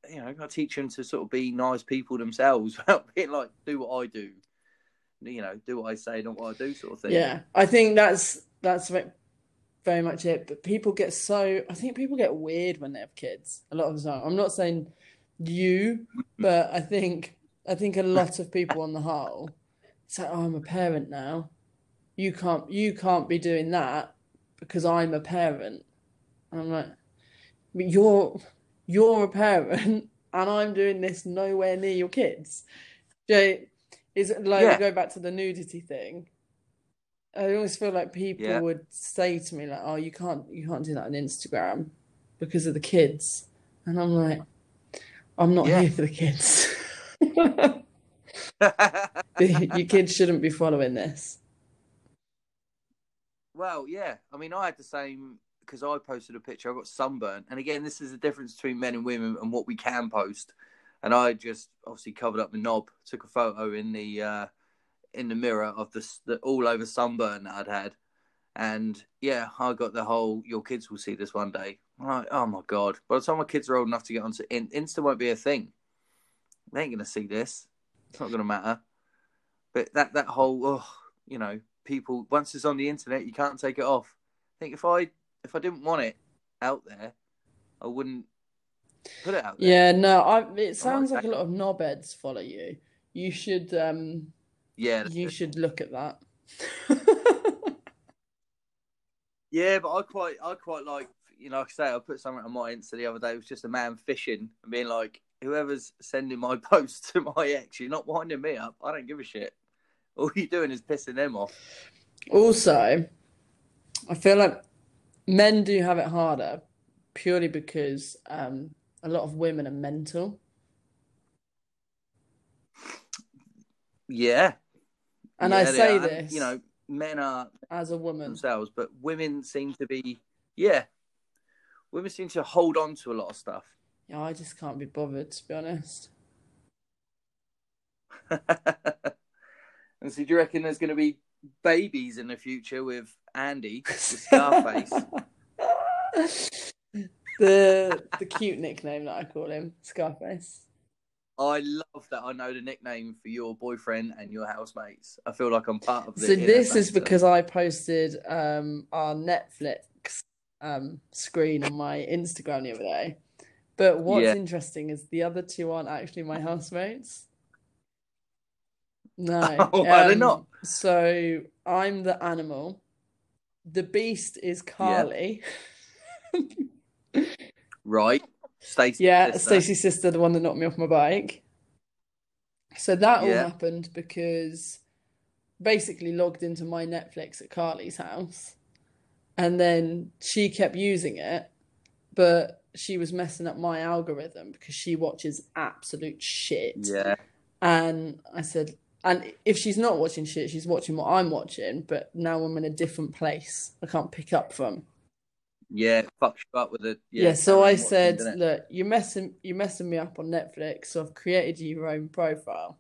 you know, I teach them to sort of be nice people themselves, [laughs] without being like, "Do what I do." You know, do what I say, not what I do, sort of thing. Yeah, I think that's that's very much it. But people get so, I think people get weird when they have kids. A lot of the time. I'm not saying you, but I think I think a lot of people on the whole say, "Oh, I'm a parent now. You can't you can't be doing that because I'm a parent." And I'm like, "But you're you're a parent, [laughs] and I'm doing this nowhere near your kids." Jay, is it like Yeah. go back to the nudity thing? I always feel like people Yeah. would say to me like, "Oh, you can't you can't do that on Instagram because of the kids," and I'm like, "I'm not Yeah. here for the kids. [laughs] Your kids shouldn't be following this." Well, yeah. I mean, I had the same because I posted a picture. I got sunburnt, and again, this is the difference between men and women and what we can post. And I just obviously covered up my knob, took a photo in the uh, in the mirror of the, the all over sunburn that I'd had, and yeah, I got the whole "your kids will see this one day." I'm like, oh my god! By the time my kids are old enough to get onto in, Insta, won't be a thing. They ain't gonna see this. It's not gonna matter. But that that whole, oh, you know, people once it's on the internet, you can't take it off. I think if I if I didn't want it out there, I wouldn't put it out there. Yeah, no, I it sounds like a lot of knobheads follow you. You should um Yeah, you it. should look at that. [laughs] yeah, but I quite I quite like you know, like I say, I put something on my Insta the other day. It was just a man fishing and being like, "Whoever's sending my [laughs] post to my ex, you're not winding me up. I don't give a shit. All you're doing is pissing them off." Also, I feel like men do have it harder purely because um, a lot of women are mental. Yeah, And Yeah, I say are. And, this you know, men are as a woman. themselves, but women seem to be, yeah, women seem to hold on to a lot of stuff. Yeah, I just can't be bothered, to be honest. [laughs] And so, do you reckon there's going to be babies in the future with Andy, [laughs] with Scarface? the the cute nickname that I call him, Scarface. I love that I know the nickname for your boyfriend and your housemates. I feel like I'm part of the So this is because I posted um our Netflix um screen on my Instagram the other day. But what's Yeah. interesting is the other two aren't actually my housemates. No. [laughs] Oh, um, not? So I'm the animal. The beast is Carly. [laughs] right. Stacey. Yeah, sister. Stacey's sister, the one that knocked me off my bike. So that all happened because basically logged into my Netflix at Carly's house, and then she kept using it, but she was messing up my algorithm because she watches absolute shit. Yeah. And I said, and if she's not watching shit, she's watching what I'm watching, but now I'm in a different place. I can't pick up from. Yeah. Fucks you up with it. Yeah, so I said, look, you're messing you're messing me up on Netflix, so I've created you your own profile.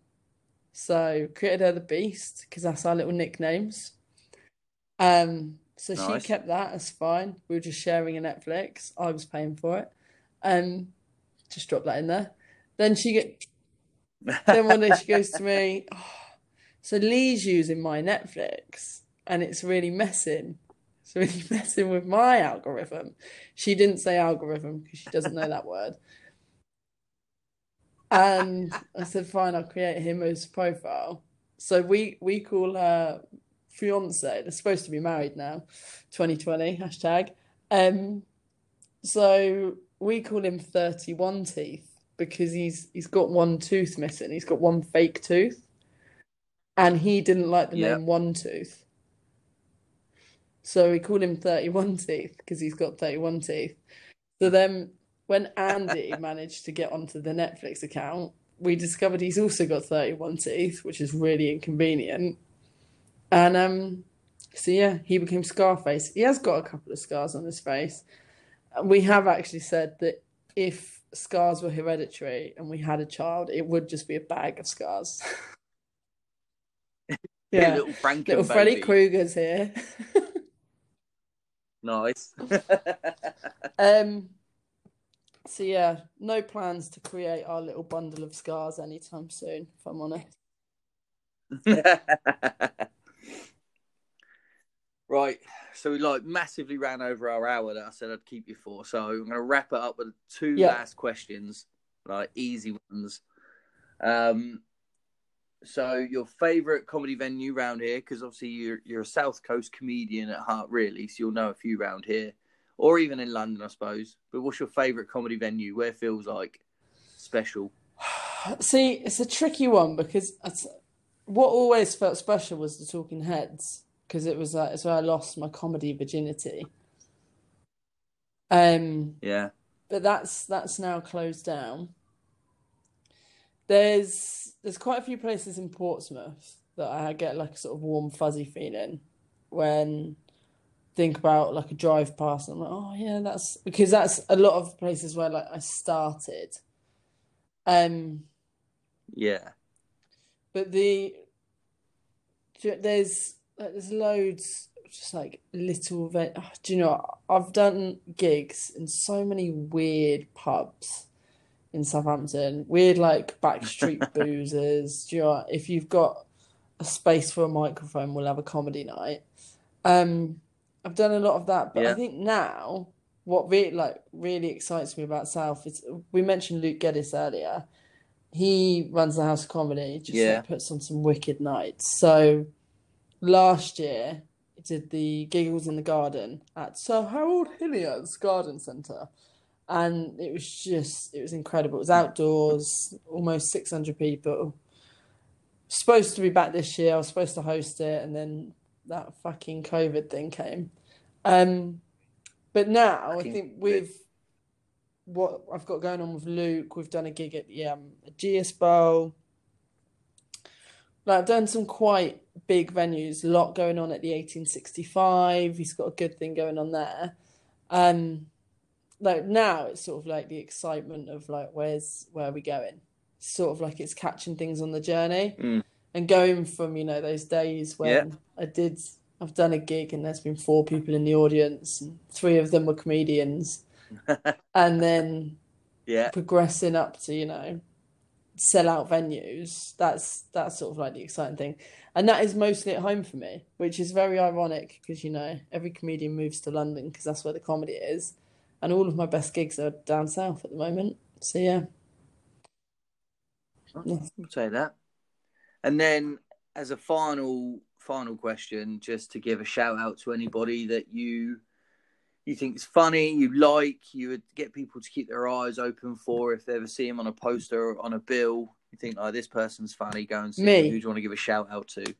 So created her the Beast because that's our little nicknames. Um, so she kept that as fine. We were just sharing a Netflix. I was paying for it. Um, just drop that in there. Then she get then one day she goes to me, [laughs] oh, so Lee's using my Netflix and it's really messing. It's [laughs] really messing with my algorithm. She didn't say algorithm because she doesn't know that word. And I said, fine, I'll create him as profile. So we we call her fiance. They're supposed to be married now, 2020 hashtag. Um, so we call him 31 teeth because he's he's got one tooth missing. He's got one fake tooth, and he didn't like the Yeah. name One Tooth. So we call him 31 [laughs] teeth because he's got 31 teeth. So then when Andy [laughs] managed to get onto the Netflix account, we discovered he's also got 31 teeth, which is really inconvenient. And um so yeah, he became Scarface. He has got a couple of scars on his face. And We have actually said that if scars were hereditary and we had a child, it would just be a bag of scars. [laughs] Yeah, Yeah. little Little Freddy. Krueger's here. Nice. [laughs] Um, so yeah, no plans to create our little bundle of scars anytime soon, if I'm honest. [laughs] right. So we like massively ran over our hour that I said I'd keep you for. So I'm gonna wrap it up with two Yeah. last questions, like easy ones. Um so your favourite comedy venue round here, because obviously you're you're a South Coast comedian at heart, really, so you'll know a few round here, or even in London, I suppose. But what's your favourite comedy venue? Where feels like special? [sighs] See, it's a tricky one because it's, what always felt special was the Talking Heads because it was like it's where I lost my comedy virginity. Um, Yeah, but that's that's now closed down. There's there's quite a few places in Portsmouth that I get like a sort of warm fuzzy feeling when think about like a drive past. I'm like, oh yeah, that's because that's a lot of places where like I started. Um, yeah, but the there's like, there's loads just like little event. oh, do you know what? I've done gigs in so many weird pubs in Southampton. Weird like backstreet [laughs] boozers. Do you know? If you've got a space for a microphone, we'll have a comedy night. Um, I've done a lot of that, but I think now what really like really excites me about South is we mentioned Luke Geddes earlier. He runs the House of Comedy, just Yeah. like puts on some wicked nights. So last year he did the Giggles in the Garden at Sir Harold Hillier's Garden Centre. And it was just it was incredible. It was outdoors, almost six hundred people. Supposed to be back this year. I was supposed to host it, and then that fucking COVID thing came. Um, but now I Fucking think with what I've got going on with Luke, we've done a gig at the um, GS Bowl. Like I've done some quite big venues, a lot going on at the 1865. He's got a good thing going on there. Um, like now it's sort of like the excitement of like where's where are we going? Sort of like it's catching things on the journey. Mm. and going from you know those days when Yeah. I did I've done a gig and there's been four people in the audience and three of them were comedians [laughs] and then yeah. progressing up to you know sell out venues that's that's sort of like the exciting thing and that is mostly at home for me which is very ironic because you know every comedian moves to london because that's where the comedy is and all of my best gigs are down south at the moment so yeah I'll say that. And then, as a final final question, just to give a shout out to anybody that you you think is funny, you like, you would get people to keep their eyes open for if they ever see him on a poster or on a bill. You think, oh, this person's funny. Go and see Me. him. Who do you want to give a shout out to?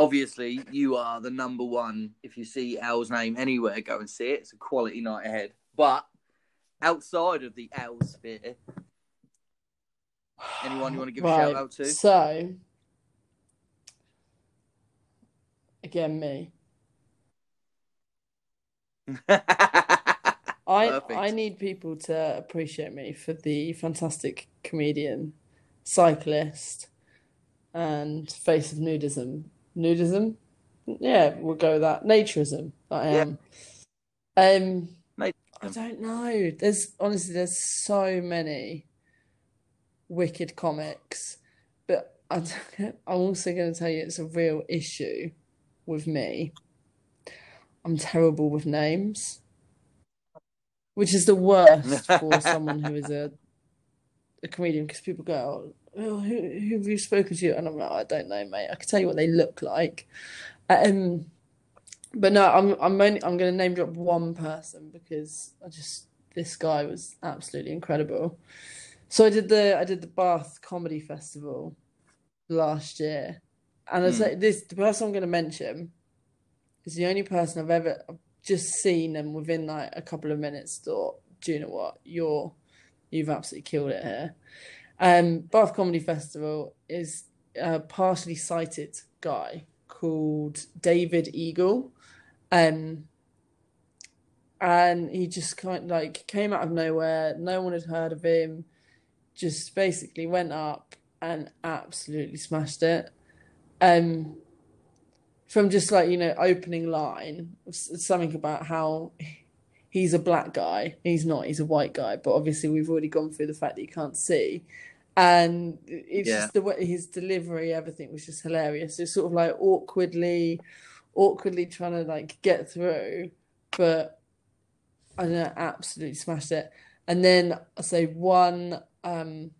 Obviously, you are the number one. If you see Elle's name anywhere, go and see it. It's a quality night ahead. But outside of the Al sphere, Anyone you want to give a shout out to? so again me [laughs] I Perfect. I need people to appreciate me for the fantastic comedian, cyclist, and face of nudism. Nudism? Yeah, we'll go with that. Naturism I Yeah. am. Um, I don't know. There's honestly there's so many wicked comics, but I, [laughs] I'm also going to tell you it's a real issue with me. I'm terrible with names, which is the worst for [laughs] someone who is a a comedian because people go, oh, who, who have you spoken to? And I'm like, I don't know, mate. I can tell you what they look like. Um, but no, I'm I'm only I'm going to name drop one person because I just this guy was absolutely incredible. So I did the I did the Bath Comedy Festival last year, and I Hmm. say this the person I'm going to mention is the only person I've ever I've just seen and within like a couple of minutes thought, do you know what, you're you've absolutely killed it here. Um, Bath Comedy Festival is a partially sighted guy called David Eagle. Um, and he just kind of like came out of nowhere. No one had heard of him. Just basically went up and absolutely smashed it. Um, from just like you know opening line, something about how he's a black guy. He's not. He's a white guy. But obviously, we've already gone through the fact that you can't see, and it's Yeah. just the way his delivery, everything was just hilarious. It's sort of like awkwardly, awkwardly trying to like get through, but I don't know, absolutely smashed it. And then I say one, um,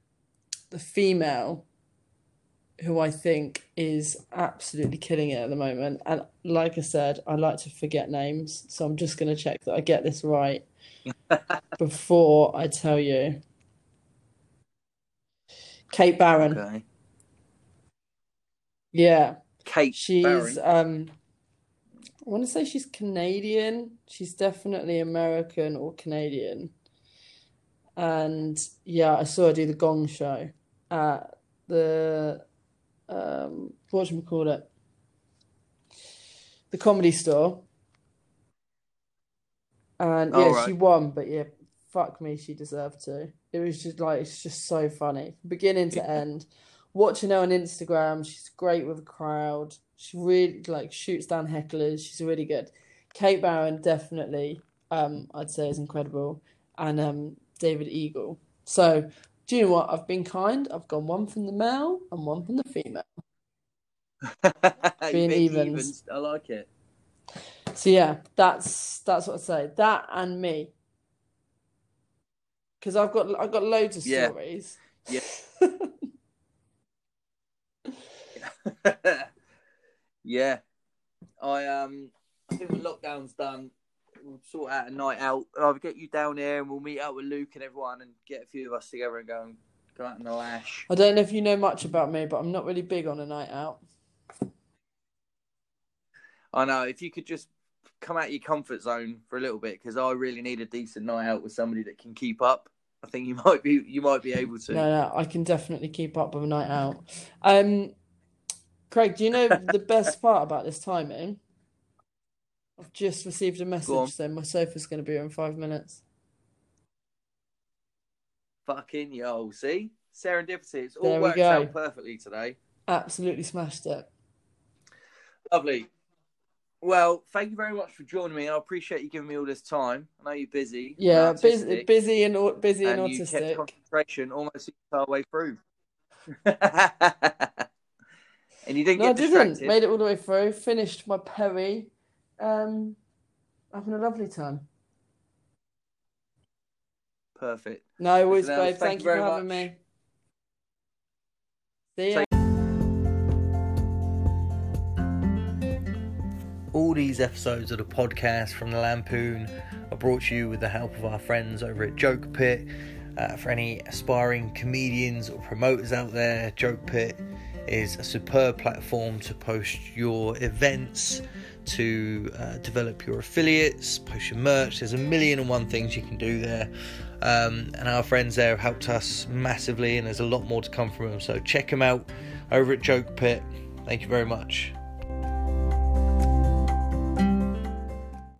the female who I think is absolutely killing it at the moment. And like I said, I like to forget names, so I'm just going to check that I get this right [laughs] before I tell you. Kate Barron. okay. Yeah. Kate She's Barron. um I want to say she's Canadian. She's definitely American or Canadian. And yeah, I saw her do the Gong Show at the um call it? The Comedy Store. And Oh, yeah, right. she won, but yeah, fuck me, she deserved to. It was just like it's just so funny, beginning to end. Watching her on Instagram, she's great with a crowd. She really like shoots down hecklers. She's really good. Kate Barron definitely, um, I'd say is incredible, and um, David Eagle. So, do you know what? I've been kind. I've gone one from the male and one from the female. [laughs] Being bit evens. I like it. So yeah, that's that's what I'd say. That and me, because I've got I've got loads of Yeah. stories. Yeah. [laughs] yeah. I um I think when lockdown's done, we'll sort out a night out. I'll get you down there and we'll meet up with Luke and everyone and get a few of us together and go and go out in the lash. I don't know if you know much about me, but I'm not really big on a night out. I know, if you could just come out of your comfort zone for a little bit, because I really need a decent night out with somebody that can keep up. I think you [laughs] might be you might be able to. No, no, I can definitely keep up with a night out. Um, Craig, do you know the [laughs] best part about this timing? I've just received a message saying my sofa's going to be here in five minutes. Fucking yo, see? Serendipity. It's all worked go. out perfectly today. Absolutely smashed it. Lovely. Well, thank you very much for joining me. I appreciate you giving me all this time. I know you're busy. Yeah, busy, autistic, busy and busy and, and you kept autistic. concentration almost the entire way through. [laughs] and you didn't No, I get didn't. Made it all the way through. Finished my Perry. Um, having a lovely time. Perfect. No, always, babe. Thank, you for having much. me. See ya. All these episodes of the podcast from the Lampoon are brought to you with the help of our friends over at Joke Pit. Uh, for any aspiring comedians or promoters out there, Joke Pit is a superb platform to post your events, to uh, develop your affiliates, post your merch. There's a million and one things you can do there. Um, and our friends there have helped us massively, and there's a lot more to come from them. So check them out over at Joke Pit. Thank you very much.